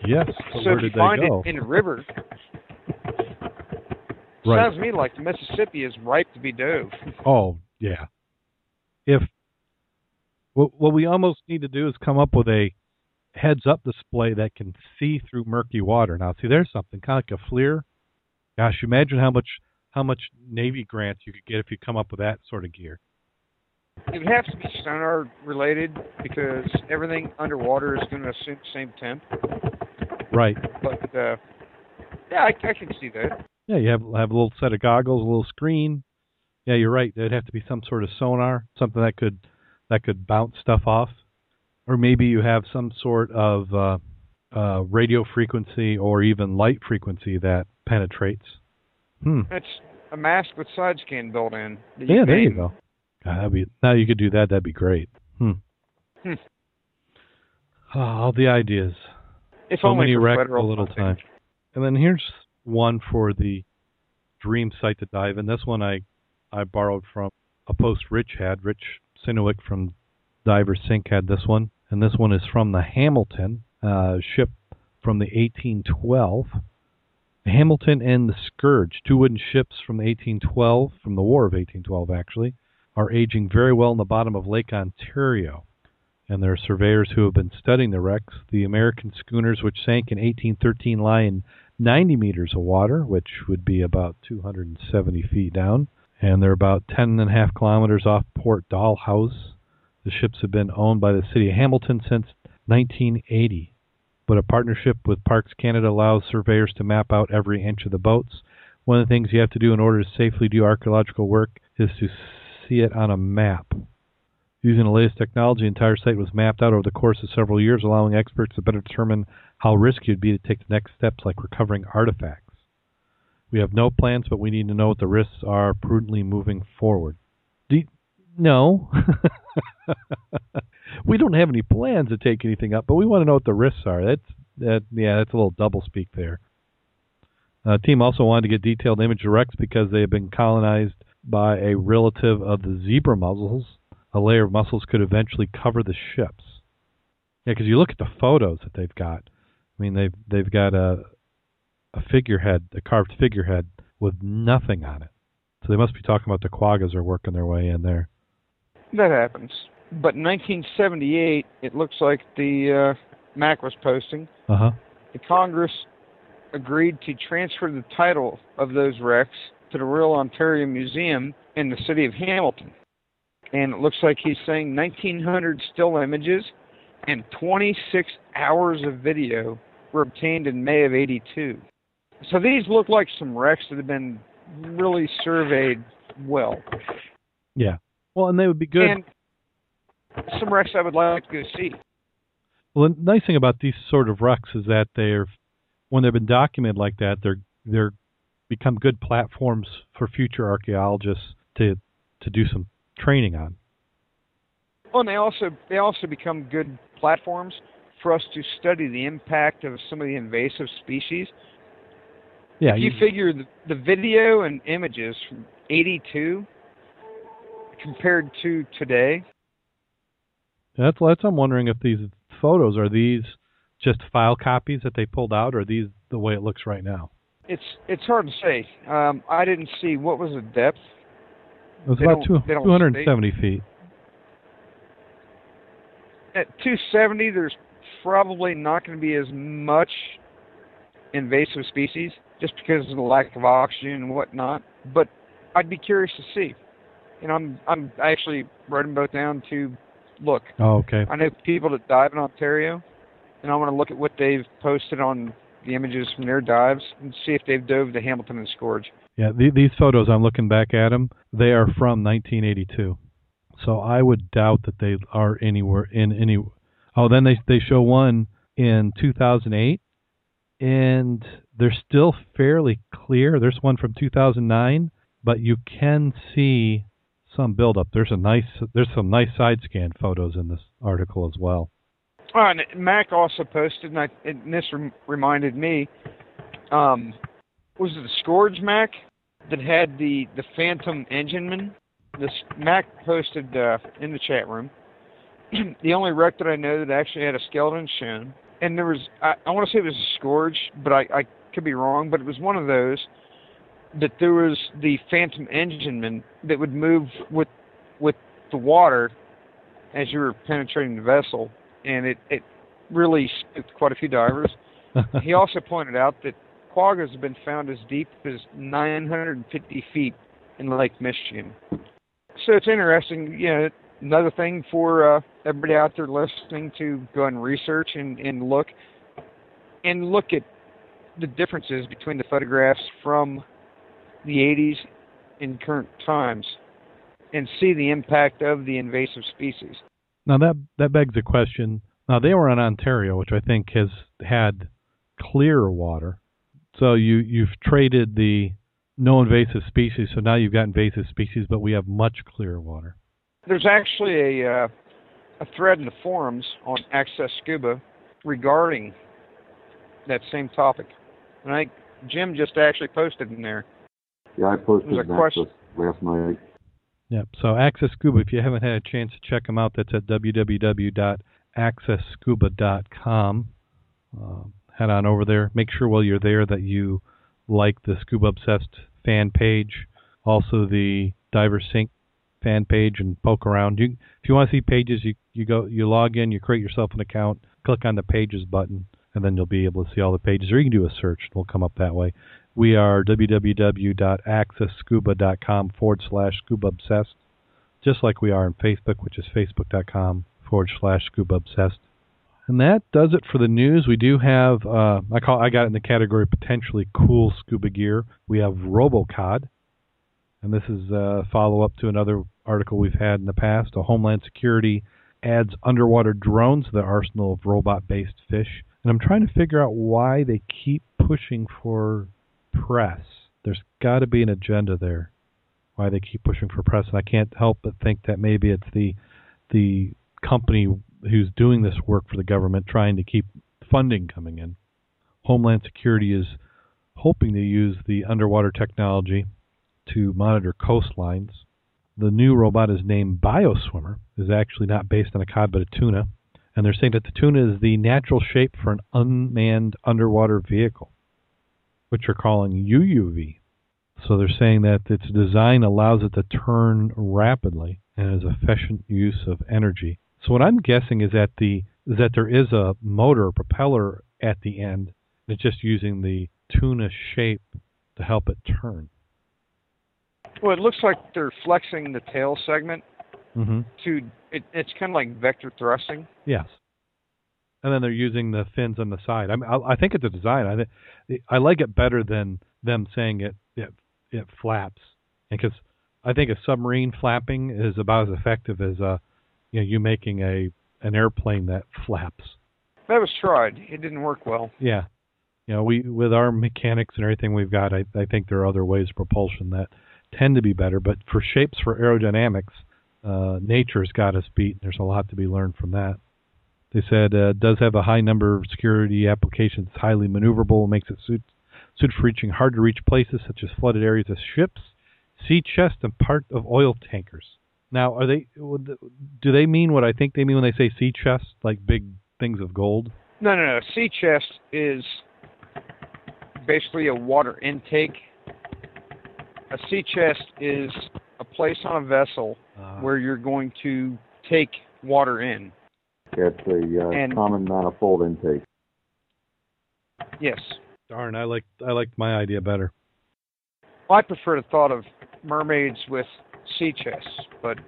Yes. So where if you did they find go? it in the river, Right. sounds to me like the Mississippi is ripe to be dove. Oh, yeah. If what what we almost need to do is come up with a heads up display that can see through murky water. Now, see, there's something kind of like a FLIR. Gosh, imagine how much how much Navy grants you could get if you come up with that sort of gear. It would have to be sonar related because everything underwater is going to assume the same temp. Right. But uh, yeah, I, I can see that. Yeah, you have have a little set of goggles, a little screen. Yeah, you're right. There'd have to be some sort of sonar, something that could that could bounce stuff off, or maybe you have some sort of uh, uh, radio frequency or even light frequency that penetrates. Hmm. It's a mask with side scan built in. Yeah, there you go. God, that'd be now you could do that. That'd be great. Hmm. Hmm. Ah, all the ideas. If so only many wrecks, a little time. And then here's one for the dream site to dive in. This one I I borrowed from a post Rich had. Rich Sinewick from Diver Sync had this one, and this one is from the Hamilton uh, ship from the 1812. The Hamilton and the Scourge, two wooden ships from the 1812, from the War of 1812 actually, are aging very well in the bottom of Lake Ontario and there are surveyors who have been studying the wrecks. The American schooners, which sank in 1813, lie in 90 meters of water, which would be about 270 feet down, and they're about 10 and a half kilometers off Port Dalhousie. The ships have been owned by the city of Hamilton since 1980, but a partnership with Parks Canada allows surveyors to map out every inch of the boats. One of the things you have to do in order to safely do archaeological work is to see it on a map. Using the latest technology, the entire site was mapped out over the course of several years, allowing experts to better determine how risky it would be to take the next steps like recovering artifacts. We have no plans, but we need to know what the risks are prudently moving forward. You- no. [laughs] we don't have any plans to take anything up, but we want to know what the risks are. That's that yeah, that's a little double speak there. Uh, team also wanted to get detailed image of wrecks because they have been colonized by a relative of the zebra mussels. A layer of mussels could eventually cover the ships. Yeah, because you look at the photos that they've got. I mean, they've they've got a a figurehead, a carved figurehead with nothing on it. So they must be talking about the quaggas are working their way in there. That happens. But in 1978, it looks like the uh, Mac was posting. Uh huh. The Congress agreed to transfer the title of those wrecks to the Royal Ontario Museum in the city of Hamilton. And it looks like he's saying 1,900 still images and 26 hours of video were obtained in May of 82. So these look like some wrecks that have been really surveyed well. Yeah. Well, and they would be good. And some wrecks I would like to go see. Well, the nice thing about these sort of wrecks is that they're, when they've been documented like that, they're they're become good platforms for future archaeologists to to do some training on. Well, and they also they also become good platforms for us to study the impact of some of the invasive species. Yeah, if you, figure the, the video and images from 82 compared to today, that's that's. I'm wondering if these photos are these just file copies that they pulled out, or are these the way it looks right now? It's it's hard to say. Um, I didn't see what was the depth It was They about two, 270 feet. At 270, there's probably not going to be as much invasive species just because of the lack of oxygen and whatnot. But I'd be curious to see. And I'm I'm actually writing both down to look. Oh, okay. I know people that dive in Ontario, and I want to look at what they've posted on the images from their dives and see if they've dove the Hamilton and Scourge. Yeah, the, these photos I'm looking back at them, they are from 1982. So I would doubt that they are anywhere in any. Oh, then they they show one in 2008, and they're still fairly clear. There's one from 2009, but you can see some buildup. There's a nice there's some nice side scan photos in this article as well. Oh, and Mac also posted, and, I, and this rem- reminded me, um, was it the Scourge Mac that had the the Phantom Engineman? This Mac posted uh, in the chat room. [clears throat] the only wreck that I know that actually had a skeleton shown, and there was I, I want to say it was a Scourge, but I, I could be wrong. But it was one of those that there was the Phantom Engineman that would move with with the water as you were penetrating the vessel, and it it really spooked quite a few divers. [laughs] he also pointed out that quaggas have been found as deep as 950 feet in Lake Michigan. So it's interesting, you know, another thing for uh, everybody out there listening to go and research and, and look and look at the differences between the photographs from the 80s and current times and see the impact of the invasive species. Now that that begs a question. Now they were in Ontario, which I think has had clear water. So you you've traded the no invasive species, so now you've got invasive species, but we have much clearer water. There's actually a uh, a thread in the forums on Access Scuba regarding that same topic, and I Jim just actually posted in there. Yeah, I posted There's a that question. last night. Yep. So Access Scuba, if you haven't had a chance to check them out, that's at www.accessscuba.com. Uh, head on over there. Make sure while you're there that you like the Scuba Obsessed fan page, also the Diver Sync fan page, and poke around. You, if you want to see pages, you you go you log in, you create yourself an account, click on the Pages button, and then you'll be able to see all the pages. Or you can do a search; it'll come up that way. We are www.accessscuba.com forward slash scuba obsessed, just like we are on Facebook, which is facebook.com forward slash scuba obsessed. And that does it for the news. We do have, uh, I call, I got it in the category potentially cool scuba gear. We have RoboCod, and this is a follow up to another article we've had in the past. A Homeland Security adds underwater drones to the arsenal of robot based fish. And I'm trying to figure out why they keep pushing for press. There's got to be an agenda there. Why they keep pushing for press, and I can't help but think that maybe it's the the company who's doing this work for the government trying to keep funding coming in. Homeland Security is hoping to use the underwater technology to monitor coastlines. The new robot is named BioSwimmer. is actually not based on a cod but a tuna, and they're saying that the tuna is the natural shape for an unmanned underwater vehicle, which they're calling UUV. So they're saying that its design allows it to turn rapidly and is efficient use of energy. So what I'm guessing is that the is that there is a motor or propeller at the end. And it's just using the tuna shape to help it turn. Well, it looks like they're flexing the tail segment Mm-hmm. to it, it's kind of like vector thrusting. Yes. And then they're using the fins on the side. I mean, I, I think it's a design. I thi- I like it better than them saying it it, it flaps, because I think a submarine flapping is about as effective as uh you know you making a an airplane that flaps. That was tried. It didn't work well. Yeah. You know, we with our mechanics and everything we've got, I I think there are other ways of propulsion that tend to be better. But for shapes for aerodynamics, uh, nature's got us beat. There's a lot to be learned from that. They said uh, does have a high number of security applications. It's highly maneuverable, makes it suit suited for reaching hard to reach places such as flooded areas of ships, sea chests, and part of oil tankers. Now, are they? Do they mean what I think they mean when they say sea chests, like big things of gold? No, no, no. Sea chest is basically a water intake. A sea chest is a place on a vessel Uh, where you're going to take water in. It's a uh, And- common manifold intake. Yes. darn, I like I liked my idea better. Well, I prefer the thought of mermaids with sea chests, but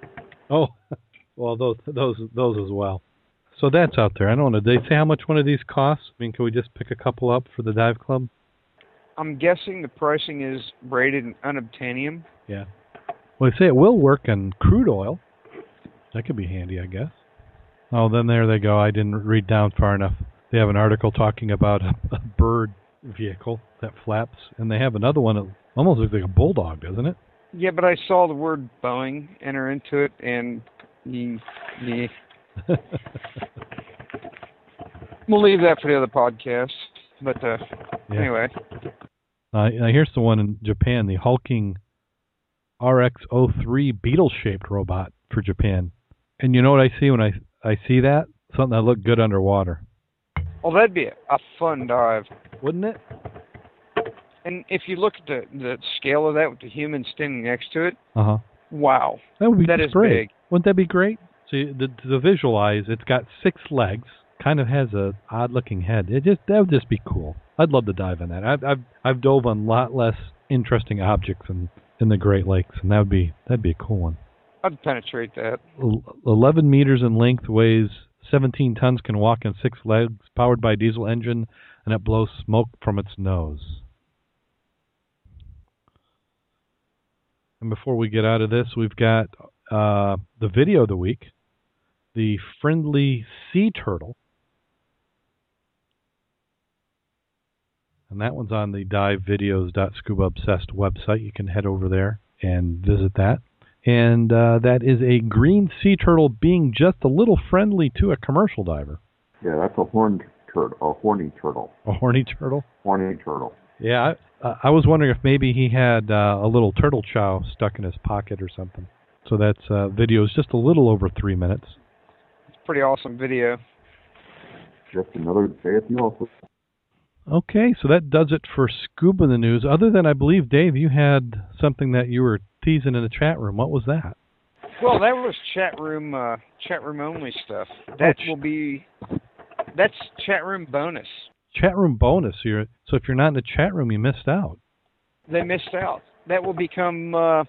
Oh, [laughs] well, those those those as well. So that's out there. I don't know. Did they say how much one of these costs? I mean, can we just pick a couple up for the dive club? I'm guessing the pricing is rated in unobtainium. Yeah. Well, they say it will work in crude oil. That could be handy, I guess. Oh, then there they go. I didn't read down far enough. They have an article talking about a, a bird vehicle that flaps, and they have another one that almost looks like a bulldog, doesn't it? Yeah, but I saw the word Boeing enter into it, and ye, ye. [laughs] we'll leave that for the other podcast. But uh, Yeah. anyway, Uh, here's the one in Japan, the hulking RX-03 beetle-shaped robot for Japan. And you know what I see when I I see that? Something that looked good underwater, well, that'd be a, fun dive. wouldn't it? And if you look at the the scale of that with the human standing next to it, Uh huh. wow, That would be that is great. big. Wouldn't that be great? See, the, to visualize, it's got six legs, kind of has a odd-looking head. It just that would just be cool. I'd love to dive in that. I've I've I've dove on a lot less interesting objects in in the Great Lakes, and that would be that'd be a cool one. I'd penetrate that. 11 meters in length, weighs 17 tons, can walk on six legs, powered by a diesel engine, and it blows smoke from its nose. And before we get out of this, we've got uh, the video of the week the friendly sea turtle. And that one's on the divevideos.scubaobsessed website. You can head over there and visit that and uh, that is a green sea turtle being just a little friendly to a commercial diver. Yeah, that's a horned turtle, a horny turtle, A horny turtle. horny turtle. Yeah, I, uh, I was wondering if maybe he had uh, a little turtle chow stuck in his pocket or something. So that's uh, video is just a little over three minutes. It's a pretty awesome video. Just another day at the office. Okay, so that does it for Scuba in the news. Other than I believe Dave, you had something that you were teasing in the chat room. What was that? Well, that was chat room, uh, chat room only stuff. That will be, that's chat room bonus. Chat room bonus. You're, so if you're not in the chat room, you missed out. They missed out. That will become uh,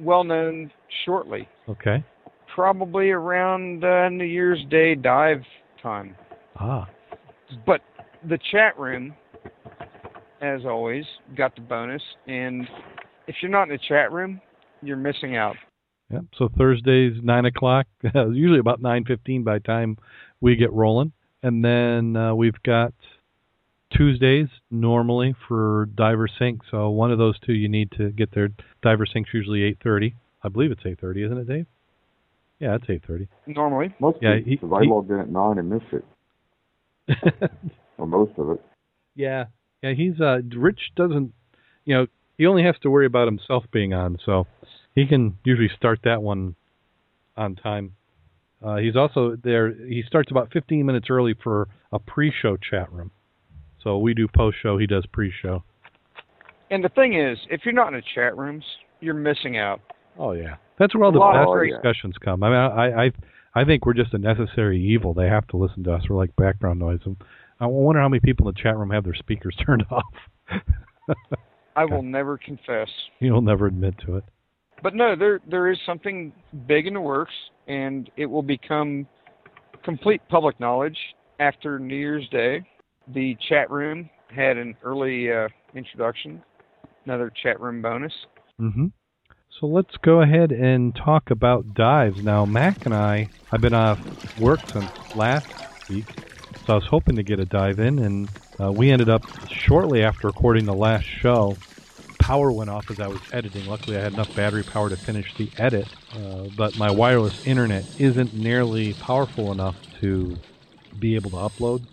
well known shortly, Okay. probably around uh, New Year's Day dive time. Ah. But the chat room, as always, got the bonus. And if you're not in the chat room, you're missing out. Yep. So Thursdays nine o'clock, [laughs] usually about nine fifteen by the time we get rolling, and then uh, we've got Tuesdays normally for Diver Sync. So one of those two you need to get there. Diver Sync's usually eight thirty. I believe it's eight thirty, isn't it, Dave? Yeah, it's eight thirty. Normally, Most Yeah, yeah, he- because I he- logged in at nine and missed it, [laughs] or most of it. yeah, yeah. He's uh, Rich doesn't, you know, he only has to worry about himself being on, so he can usually start that one on time. Uh, he's also there. He starts about 15 minutes early for a pre-show chat room. So we do post-show. He does pre-show. and the thing is, if you're not in the chat rooms, you're missing out. Oh yeah, that's where all the best great- discussions come. I mean, I, I, I think we're just a necessary evil. They have to listen to us. We're like background noise. And I wonder how many people in the chat room have their speakers [laughs] turned off. [laughs] I will never confess. You'll never admit to it. But no, there there is something big in the works, and it will become complete public knowledge after New Year's Day. The chat room had an early uh, introduction, another chat room bonus. hmm So let's go ahead and talk about dives. Now, Mac and I, I've been off work since last week, so I was hoping to get a dive in, and uh, we ended up shortly after recording the last show. Power went off as I was editing. Luckily, I had enough battery power to finish the edit, uh, but my wireless internet isn't nearly powerful enough to be able to upload.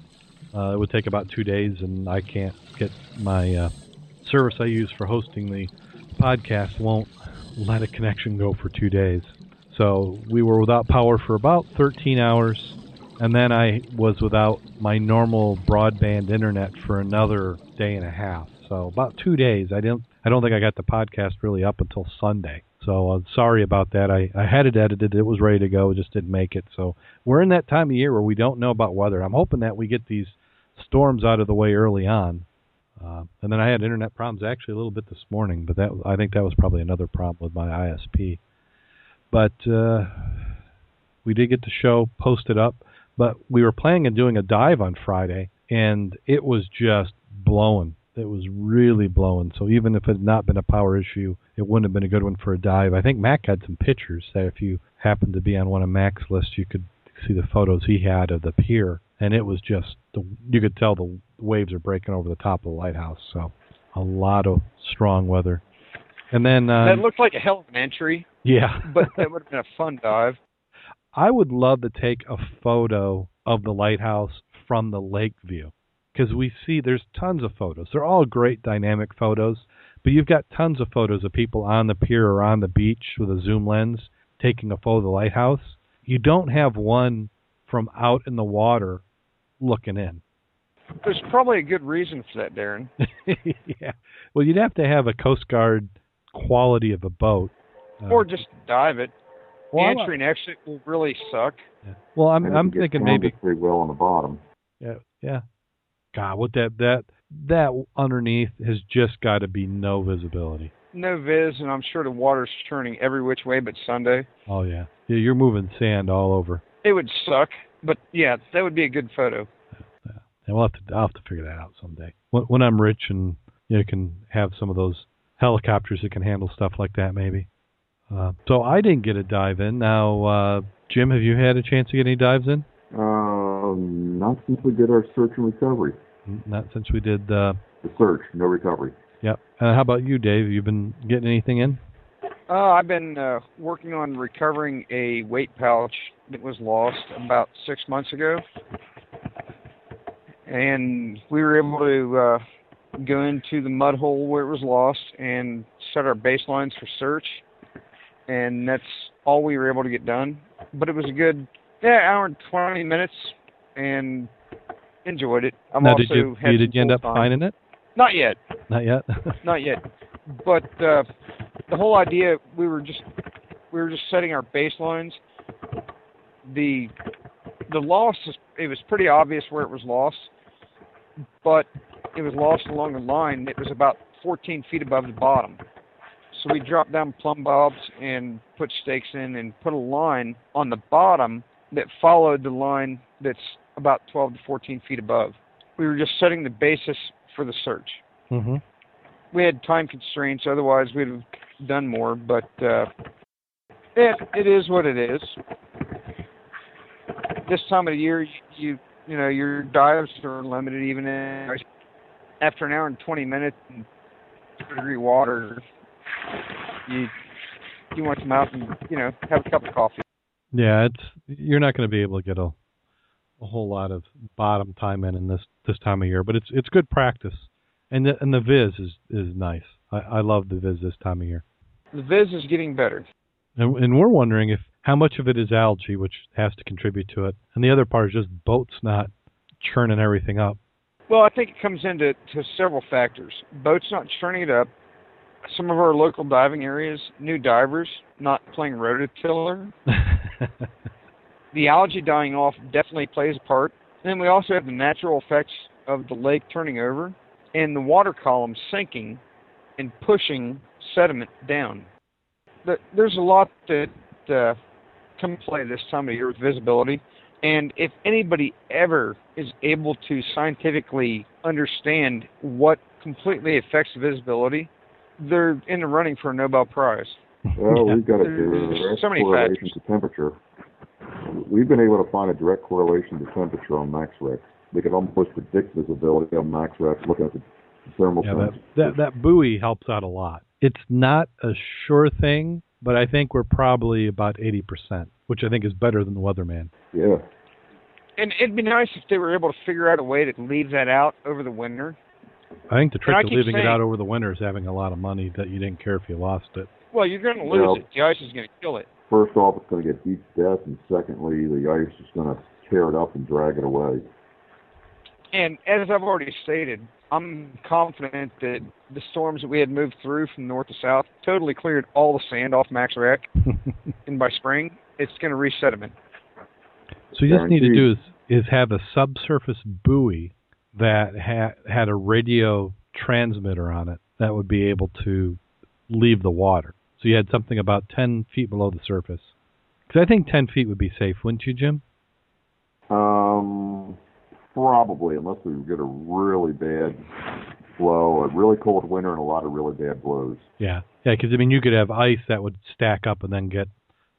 Uh, it would take about two days, and I can't get my uh, service I use for hosting the podcast won't let a connection go for two days. So we were without power for about 13 hours, and then I was without my normal broadband internet for another day and a half. So about two days. I didn't. I don't think I got the podcast really up until Sunday. So uh, sorry about that. I, I had it edited. It was ready to go. Just didn't make it. So we're in that time of year where we don't know about weather. I'm hoping that we get these storms out of the way early on. Uh, and then I had internet problems actually a little bit this morning, but that I think that was probably another problem with my ISP. But uh, we did get the show posted up. But we were planning on doing a dive on Friday, and it was just blowing. It was really blowing. So even if it had not been a power issue, it wouldn't have been a good one for a dive. I think Mac had some pictures that if you happened to be on one of Mac's lists, you could see the photos he had of the pier, and it was just the you could tell the waves are breaking over the top of the lighthouse. So a lot of strong weather. And then uh, that looked like a hell of an entry, yeah, [laughs] but that would have been a fun dive. I would love to take a photo of the lighthouse from the lake view because we see there's tons of photos. They're all great dynamic photos, but you've got tons of photos of people on the pier or on the beach with a zoom lens taking a photo of the lighthouse. You don't have one from out in the water looking in. There's probably a good reason for that, Darrin. [laughs] yeah. Well, you'd have to have a Coast Guard quality of a boat. Uh, or just dive it. Well, the entry and exit will really suck. Yeah. Well, I'm I'm thinking maybe pretty well on the bottom. Yeah, yeah. God, what that that that underneath has just got to be no visibility. No viz, and I'm sure the water's turning every which way but Sunday. Oh yeah, yeah. You're moving sand all over. It would suck, but yeah, that would be a good photo. Yeah, and we'll have to I'll have to figure that out someday when when I'm rich and you know, can have some of those helicopters that can handle stuff like that maybe. Uh, so I didn't get a dive in. Now, uh, Jim, have you had a chance to get any dives in? Uh, not since we did our search and recovery. Not since we did uh, the search, no recovery. Yep. Uh, how about you, Dave? You been getting anything in? Uh, I've been uh, working on recovering a weight pouch that was lost about six months ago, and we were able to uh, go into the mud hole where it was lost and set our baselines for search and that's all we were able to get done. But it was a good yeah hour and twenty minutes, and enjoyed it. I'm now, also did you, had did you end up time. finding it? Not yet. Not yet. [laughs] Not yet. But uh, the whole idea, we were just we were just setting our baselines. The the loss it was pretty obvious where it was lost, but it was lost along the line. It was about 14 feet above the bottom. So we dropped down plumb bobs and put stakes in and put a line on the bottom that followed the line that's about 12 to 14 feet above. We were just setting the basis for the search. Mm-hmm. We had time constraints, otherwise we'd have done more. But uh, it it is what it is. This time of the year, you you, know your dives are limited. Even after an hour and 20 minutes in degree water, you you want to come out and you know have a cup of coffee. Yeah, it's you're not going to be able to get a a whole lot of bottom time in in this this time of year, but it's it's good practice, and the and the viz is is nice. I, I love the viz this time of year. The viz is getting better, and and we're wondering if how much of it is algae, which has to contribute to it, and the other part is just boats not churning everything up. Well, I think it comes into to several factors. Boats not churning it up, some of our local diving areas, new divers not playing rototiller. [laughs] the algae dying off definitely plays a part. And then we also have the natural effects of the lake turning over and the water column sinking and pushing sediment down. There's a lot that uh, come play this time of year with visibility. And if anybody ever is able to scientifically understand what completely affects visibility, they're in the running for a Nobel Prize. Well, we've got a direct so correlation factors. to temperature. Um, we've been able to find a direct correlation to temperature on Max Wreck. We can almost predict visibility on Max Wreck looking at the thermal yeah, that, that, that buoy helps out a lot. It's not a sure thing, but I think we're probably about 80%, which I think is better than the weatherman. Yeah. And it'd be nice if they were able to figure out a way to leave that out over the winter I think the trick to leaving saying, it out over the winter is having a lot of money that you didn't care if you lost it. Well, you're going to lose well, it. The ice is going to kill it. First off, it's going to get beat to death, and secondly, the ice is going to tear it up and drag it away. And as I've already stated, I'm confident that the storms that we had moved through from north to south totally cleared all the sand off Max Wreck, [laughs] and by spring it's going to resediment. So you just need to do is is have a subsurface buoy that ha- had a radio transmitter on it that would be able to leave the water. So you had something about 10 feet below the surface. Because I think 10 feet would be safe, wouldn't you, Jim? Um, probably, unless we get a really bad blow, a really cold winter, and a lot of really bad blows. Yeah, yeah. Because I mean, you could have ice that would stack up and then get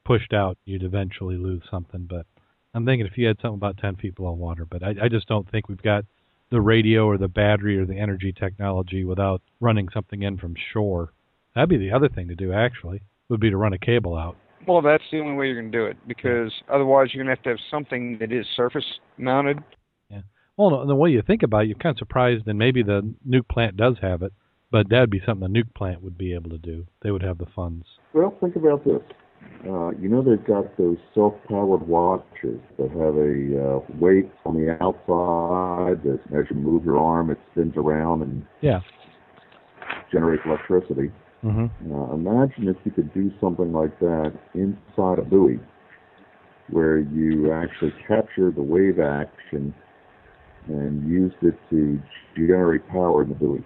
pushed out. You'd eventually lose something. But I'm thinking if you had something about 10 feet below water, but I, I just don't think we've got the radio or the battery or the energy technology without running something in from shore. That'd be the other thing to do, actually, would be to run a cable out. Well, that's the only way you're going to do it because otherwise you're going to have to have something that is surface mounted. Yeah. Well, the way you think about it, you're kind of surprised, and maybe the nuke plant does have it, but that'd be something the nuke plant would be able to do. They would have the funds. Well, think about this. Uh, you know they've got those self-powered watches that have a uh, weight on the outside that as you move your arm, it spins around and yeah. generates electricity. Mm-hmm. Uh, imagine if you could do something like that inside a buoy, where you actually capture the wave action and used it to generate power in the buoy.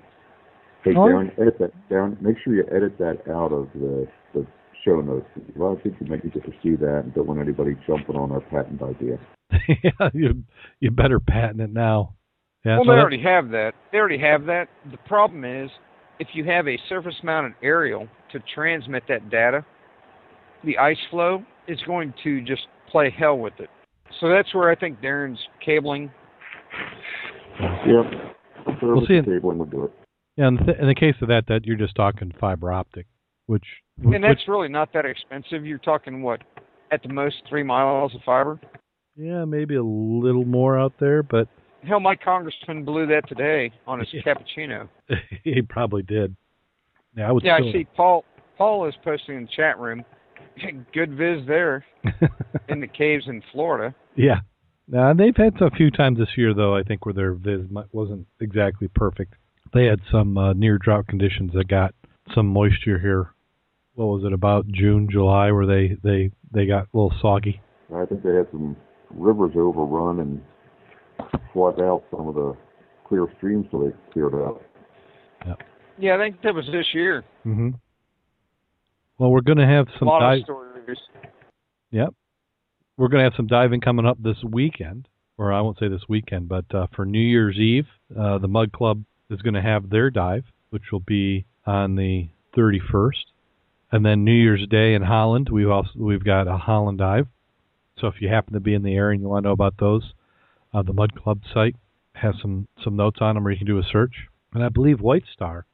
Hey, Oh. Darrin, edit that. Darrin, make sure you edit that out of the, the show notes. A lot of people make me to pursue that and don't want anybody jumping on our patent idea. [laughs] yeah, you you better patent it now. Yeah, well, so they that- already have that. They already have that. The problem is, if you have a surface-mounted aerial to transmit that data, the ice flow is going to just play hell with it. So that's where I think Darrin's cabling. Yep. Service see, and- cabling would do it. yeah. In the, in the case of that, that you're just talking fiber optic, which And which that's really not that expensive. You're talking what, at the most three miles of fiber. yeah maybe a little more out there, but Hell, my congressman blew that today on his [laughs] Yeah. cappuccino. [laughs] he probably did. Yeah, I was. Yeah, I still- see. Paul Paul is posting in the chat room. [laughs] Good viz there in the caves in Florida. yeah. Now they've had a few times this year, though. I think where their viz wasn't exactly perfect. They had some uh, near drought conditions that got some moisture here. What was it about June, July, where they they they got a little soggy? I think they had some rivers overrun and flood out some of the clear streams so they cleared out. Yeah, yeah I think that was this year. Mm-hmm. Well, we're going to have some lot dive. stories. Yep. We're going to have some diving coming up this weekend, or I won't say this weekend, but uh, for New Year's Eve, uh, the Mud Club is going to have their dive, which will be on the 31st, and then New Year's Day in Holland, we've also we've got a Holland dive. So if you happen to be in the area and you want to know about those, uh, the Mud Club site has some some notes on them where you can do a search. And I believe White Star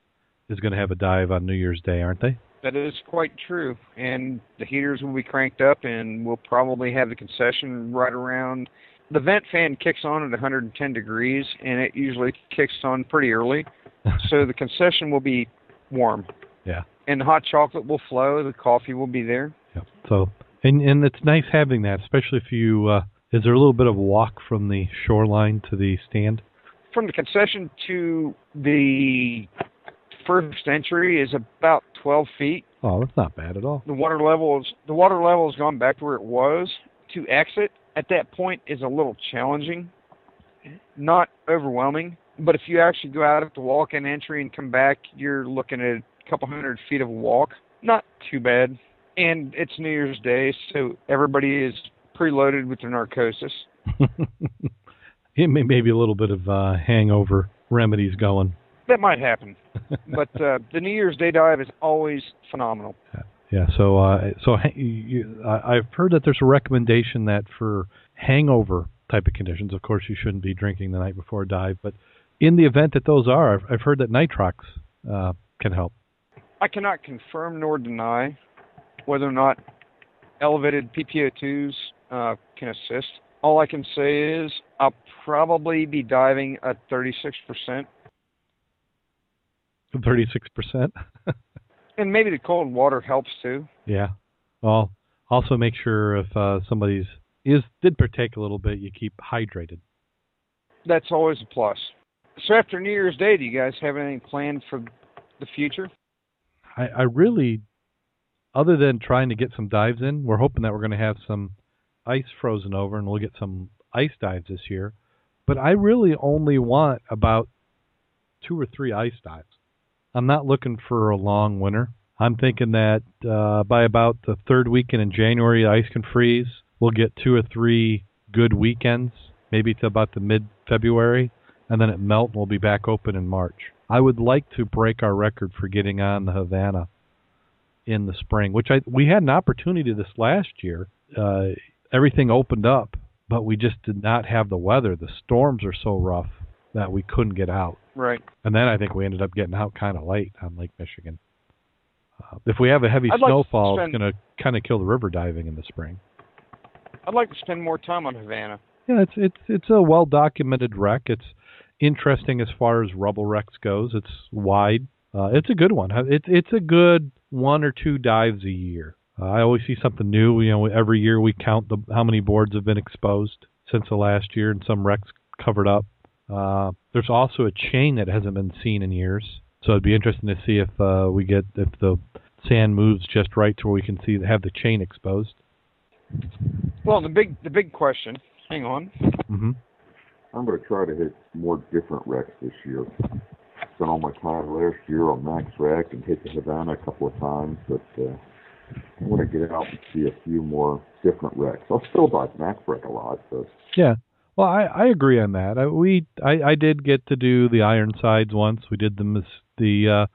is going to have a dive on New Year's Day, aren't they? That is quite true. And the heaters will be cranked up, and we'll probably have the concession right around. The vent fan kicks on at 110 degrees, and it usually kicks on pretty early. [laughs] so the concession will be warm. Yeah. And the hot chocolate will flow. The coffee will be there. Yeah. So and and it's nice having that, especially if you uh is there a little bit of walk from the shoreline to the stand? From the concession to the first entry is about 12 feet. Oh, that's not bad at all. the water level is the water level has gone back to where it was. To exit at that point is a little challenging, not overwhelming. But if you actually go out at the walk-in entry and come back, you're looking at a couple hundred feet of walk. Not too bad. And it's New Year's Day, so everybody is preloaded with the narcosis. [laughs] it may maybe a little bit of uh hangover remedies going. That might happen. [laughs] but uh, the New Year's Day dive is always phenomenal. Yeah, so uh so you, I've heard that there's a recommendation that for hangover type of conditions, of course you shouldn't be drinking the night before a dive, but in the event that those are, I've, I've heard that nitrox uh can help. I cannot confirm nor deny whether or not elevated PPO2s uh, can assist. All I can say is I'll probably be diving at 36%, Thirty six percent. [laughs] and maybe the cold water helps too. Yeah. Well, also make sure if uh, somebody's is did partake a little bit, you keep hydrated. That's always a plus. so after New Year's Day, do you guys have anything planned for the future? I, I really, other than trying to get some dives in, we're hoping that we're going to have some ice frozen over and we'll get some ice dives this year. But I really only want about two or three ice dives. I'm not looking for a long winter. I'm thinking that uh, by about the third weekend in January, ice can freeze. We'll get two or three good weekends, maybe to about the mid February, and then it melt and we'll be back open in March. I would like to break our record for getting on the Havana in the spring, which I we had an opportunity this last year. Uh, everything opened up, but we just did not have the weather. The storms are so rough that we couldn't get out. Right. And then I think we ended up getting out kind of late on Lake Michigan. Uh, if we have a heavy I'd like snowfall, spend- it's going to kind of kill the river diving in the spring. I'd like to spend more time on Havana. Yeah, it's it's it's a well documented wreck. It's interesting as far as rubble wrecks goes. It's wide. Uh, it's a good one. It's it's a good one or two dives a year. Uh, I always see something new. You know, every year we count the how many boards have been exposed since the last year, and some wrecks covered up. Uh, there's also a chain that hasn't been seen in years, so it'd be interesting to see if uh, we get if the sand moves just right to where we can see have the chain exposed. Well, the big the big question. Hang on. hmm I'm going to try to hit more different wrecks this year. Spent all my time last year on Max Wreck and hit the Havana a couple of times, but uh, I want to get out and see a few more different wrecks. I'll still dive Max Wreck a lot, but Yeah. Well, I, I agree on that. I, we I, I did get to do the Ironsides once. We did the Miss the uh,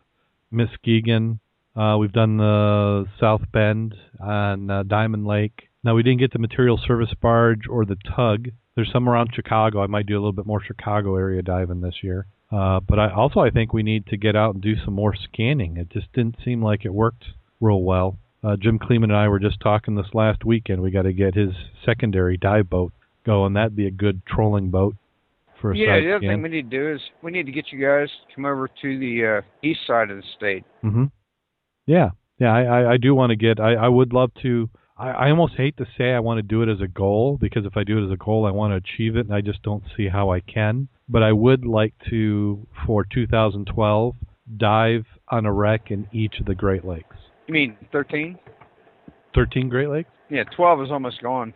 Muskegon. Uh, we've done the South Bend on uh, Diamond Lake. Now we didn't get the material service barge or the tug. There's some around Chicago. I might do a little bit more Chicago area diving this year. Uh, but I also I think we need to get out and do some more scanning. It just didn't seem like it worked real well. Uh, Jim Kleeman and I were just talking this last weekend. We got to get his secondary dive boat going. That'd be a good trolling boat for a Yeah, side the other scan. thing we need to do is we need to get you guys to come over to the uh, east side of the state. Mm-hmm. Yeah, yeah. I, I, I do want to get. I, I would love to. I, I almost hate to say I want to do it as a goal because if I do it as a goal, I want to achieve it, and I just don't see how I can. But I would like to, for 2012, dive on a wreck in each of the Great Lakes. You mean 13? 13 Great Lakes? Yeah, 12 is almost gone.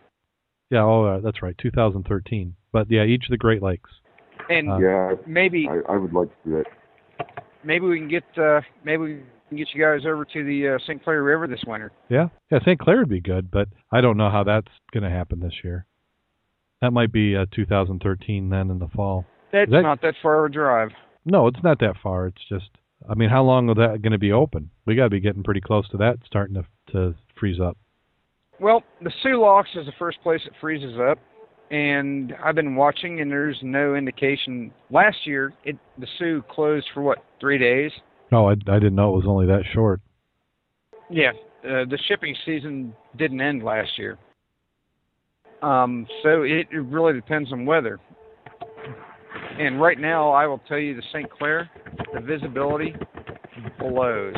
Yeah. Oh, uh, that's right. 2013. But yeah, each of the Great Lakes. And Uh, yeah, maybe I, I would like to do that. maybe we can get uh, maybe we can get you guys over to the uh, St. Clair River this winter. Yeah, yeah. St. Clair would be good, but I don't know how that's going to happen this year. That might be uh, 2013 then in the fall. That's That- not that far of a drive. No, it's not that far. It's just, I mean, how long is that going to be open? We got to be getting pretty close to that, starting to to freeze up. Well, the Soo Locks is the first place it freezes up, and I've been watching, and there's no indication. Last year, it the Sioux closed for what three days. Oh, I, I didn't know it was only that short. Yeah, uh, the shipping season didn't end last year. Um, so it, it really depends on weather. And right now, I will tell you the St. Clair, the visibility blows.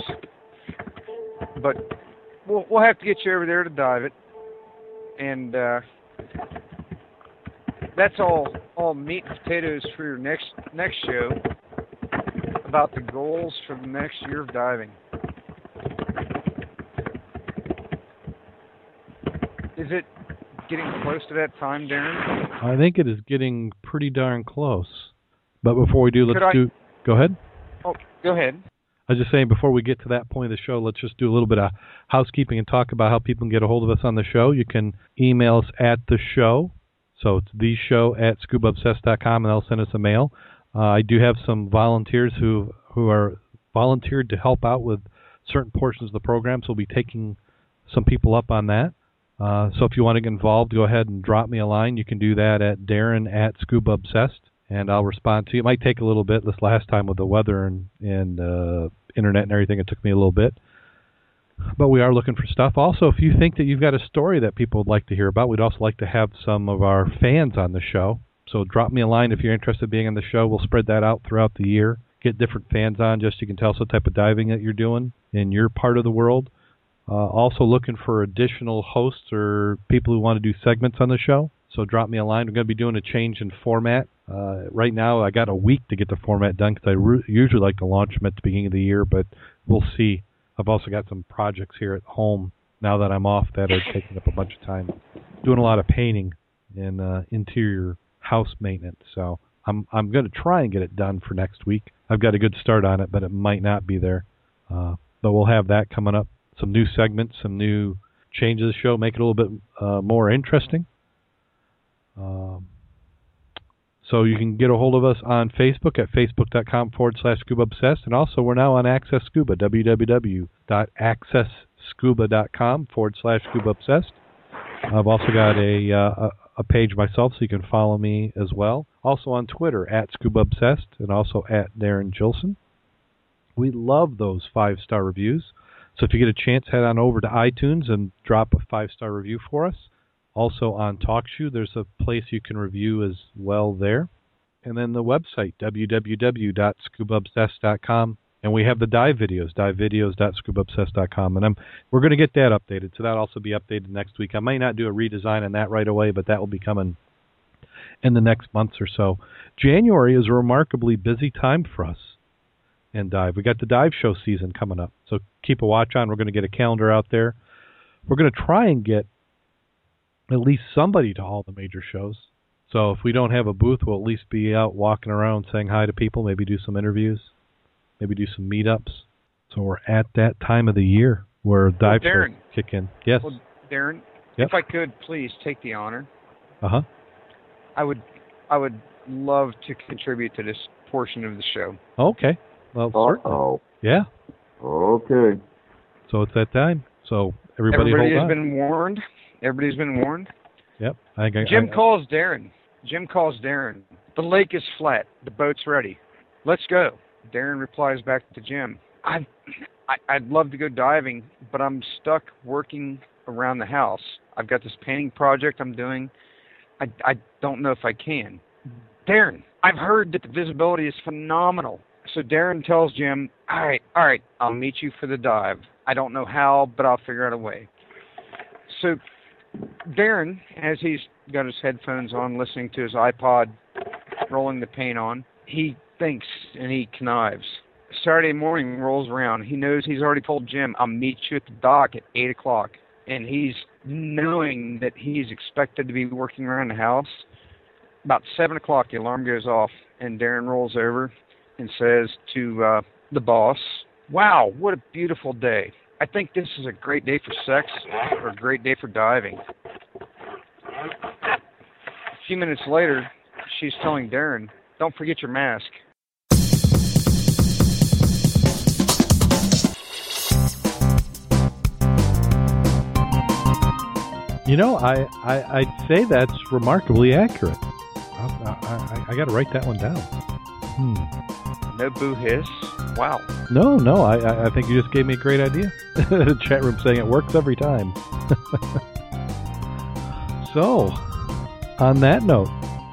But we'll, we'll have to get you over there to dive it. And uh, that's all all meat and potatoes for your next next show about the goals for the next year of diving. Is it getting close to that time, Darrin? I think it is getting pretty darn close. But before we do, let's I- do. Go ahead. Oh, go ahead. I was just saying before we get to that point of the show, let's just do a little bit of housekeeping and talk about how people can get a hold of us on the show. You can email us at the show, so it's the show at scubaobsessed.com, and they'll send us a mail. Uh, I do have some volunteers who who are volunteered to help out with certain portions of the program, so we'll be taking some people up on that. Uh, so if you want to get involved, go ahead and drop me a line. You can do that at Darrin at Scuba Obsessed, and I'll respond to you. It might take a little bit. This last time with the weather and and uh, internet and everything, it took me a little bit. But we are looking for stuff. Also, if you think that you've got a story that people would like to hear about, we'd also like to have some of our fans on the show. So drop me a line if you're interested in being on the show. We'll spread that out throughout the year. Get different fans on just so you can tell us what type of diving that you're doing in your part of the world. Uh, also looking for additional hosts or people who want to do segments on the show. So drop me a line. We're going to be doing a change in format. Uh, right now, I got a week to get the format done because I re- usually like to launch them at the beginning of the year, but we'll see. I've also got some projects here at home now that I'm off that are taking up a bunch of time. Doing a lot of painting and uh, interior house maintenance, so I'm I'm going to try and get it done for next week. I've got a good start on it, but it might not be there. Uh, but we'll have that coming up. Some new segments, some new changes to the show, make it a little bit uh, more interesting. Um, so you can get a hold of us on Facebook at facebook.com forward slash scuba obsessed. And also, we're now on Access Scuba, www.accessscuba.com forward slash scuba obsessed. I've also got a, uh, a page myself, so you can follow me as well. Also on Twitter at scuba obsessed and also at Darrin Gilson. We love those five star reviews. So if you get a chance, head on over to iTunes and drop a five star review for us. Also on TalkShoe, there's a place you can review as well there. And then the website, www.scubaobsessed.com. And we have the dive videos, divevideos.scubaobsessed.com. And I'm, we're going to get that updated. So that'll also be updated next week. I may not do a redesign on that right away, but that will be coming in the next months or so. January is a remarkably busy time for us in dive. We got the dive show season coming up. So keep a watch on. We're going to get a calendar out there. We're going to try and get at least somebody to all the major shows. So if we don't have a booth, we'll at least be out walking around saying hi to people, maybe do some interviews, maybe do some meetups. So we're at that time of the year where dive well, Darrin, shows kick in. Yes. Well, Darrin, yep. if I could please take the honor. Uh huh. I would I would love to contribute to this portion of the show. Okay. Well, oh. Yeah. Okay. So it's that time. So everybody, everybody has on. been warned. Everybody's been warned. Yep. I, I, Jim I, calls Darrin. Jim calls Darrin. The lake is flat. The boat's ready. Let's go. Darrin replies back to Jim. I, I I'd love to go diving, but I'm stuck working around the house. I've got this painting project I'm doing. I I don't know if I can. Darrin, I've heard that the visibility is phenomenal. So Darrin tells Jim, "All right, all right, I'll meet you for the dive. I don't know how, but I'll figure out a way." So Darrin, as he's got his headphones on, listening to his iPod, rolling the paint on, he thinks and he connives. Saturday morning rolls around. He knows he's already told Jim, I'll meet you at the dock at 8 o'clock. And he's knowing that he's expected to be working around the house. About 7 o'clock, the alarm goes off, and Darrin rolls over and says to uh, the boss, Wow, what a beautiful day. I think this is a great day for sex or a great day for diving. A few minutes later, she's telling Darrin, Don't forget your mask. You know, I, I I'd say that's remarkably accurate. I, I, I got to write that one down. Hmm. No boo hiss. Wow. No, no, I, I think you just gave me a great idea. [laughs] the chat room saying it works every time. [laughs] so, on that note,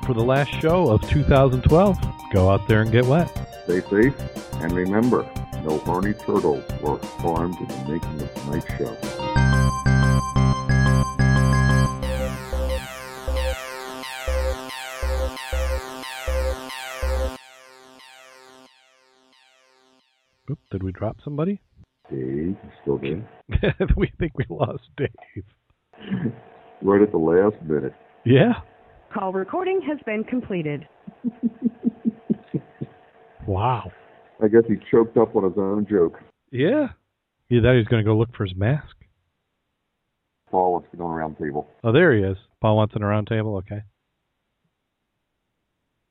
for the last show of 2012, go out there and get wet. Stay safe, and remember, no horny turtles were harmed in the making of tonight's show. Did we drop somebody? Dave, still there? [laughs] we think we lost Dave. [laughs] right at the last minute. Yeah. Call recording has been completed. [laughs] wow. I guess he choked up on his own joke. Yeah. He thought he was going to go look for his mask. Paul wants to go on a round table. Oh, there he is. Paul wants an round table. Okay.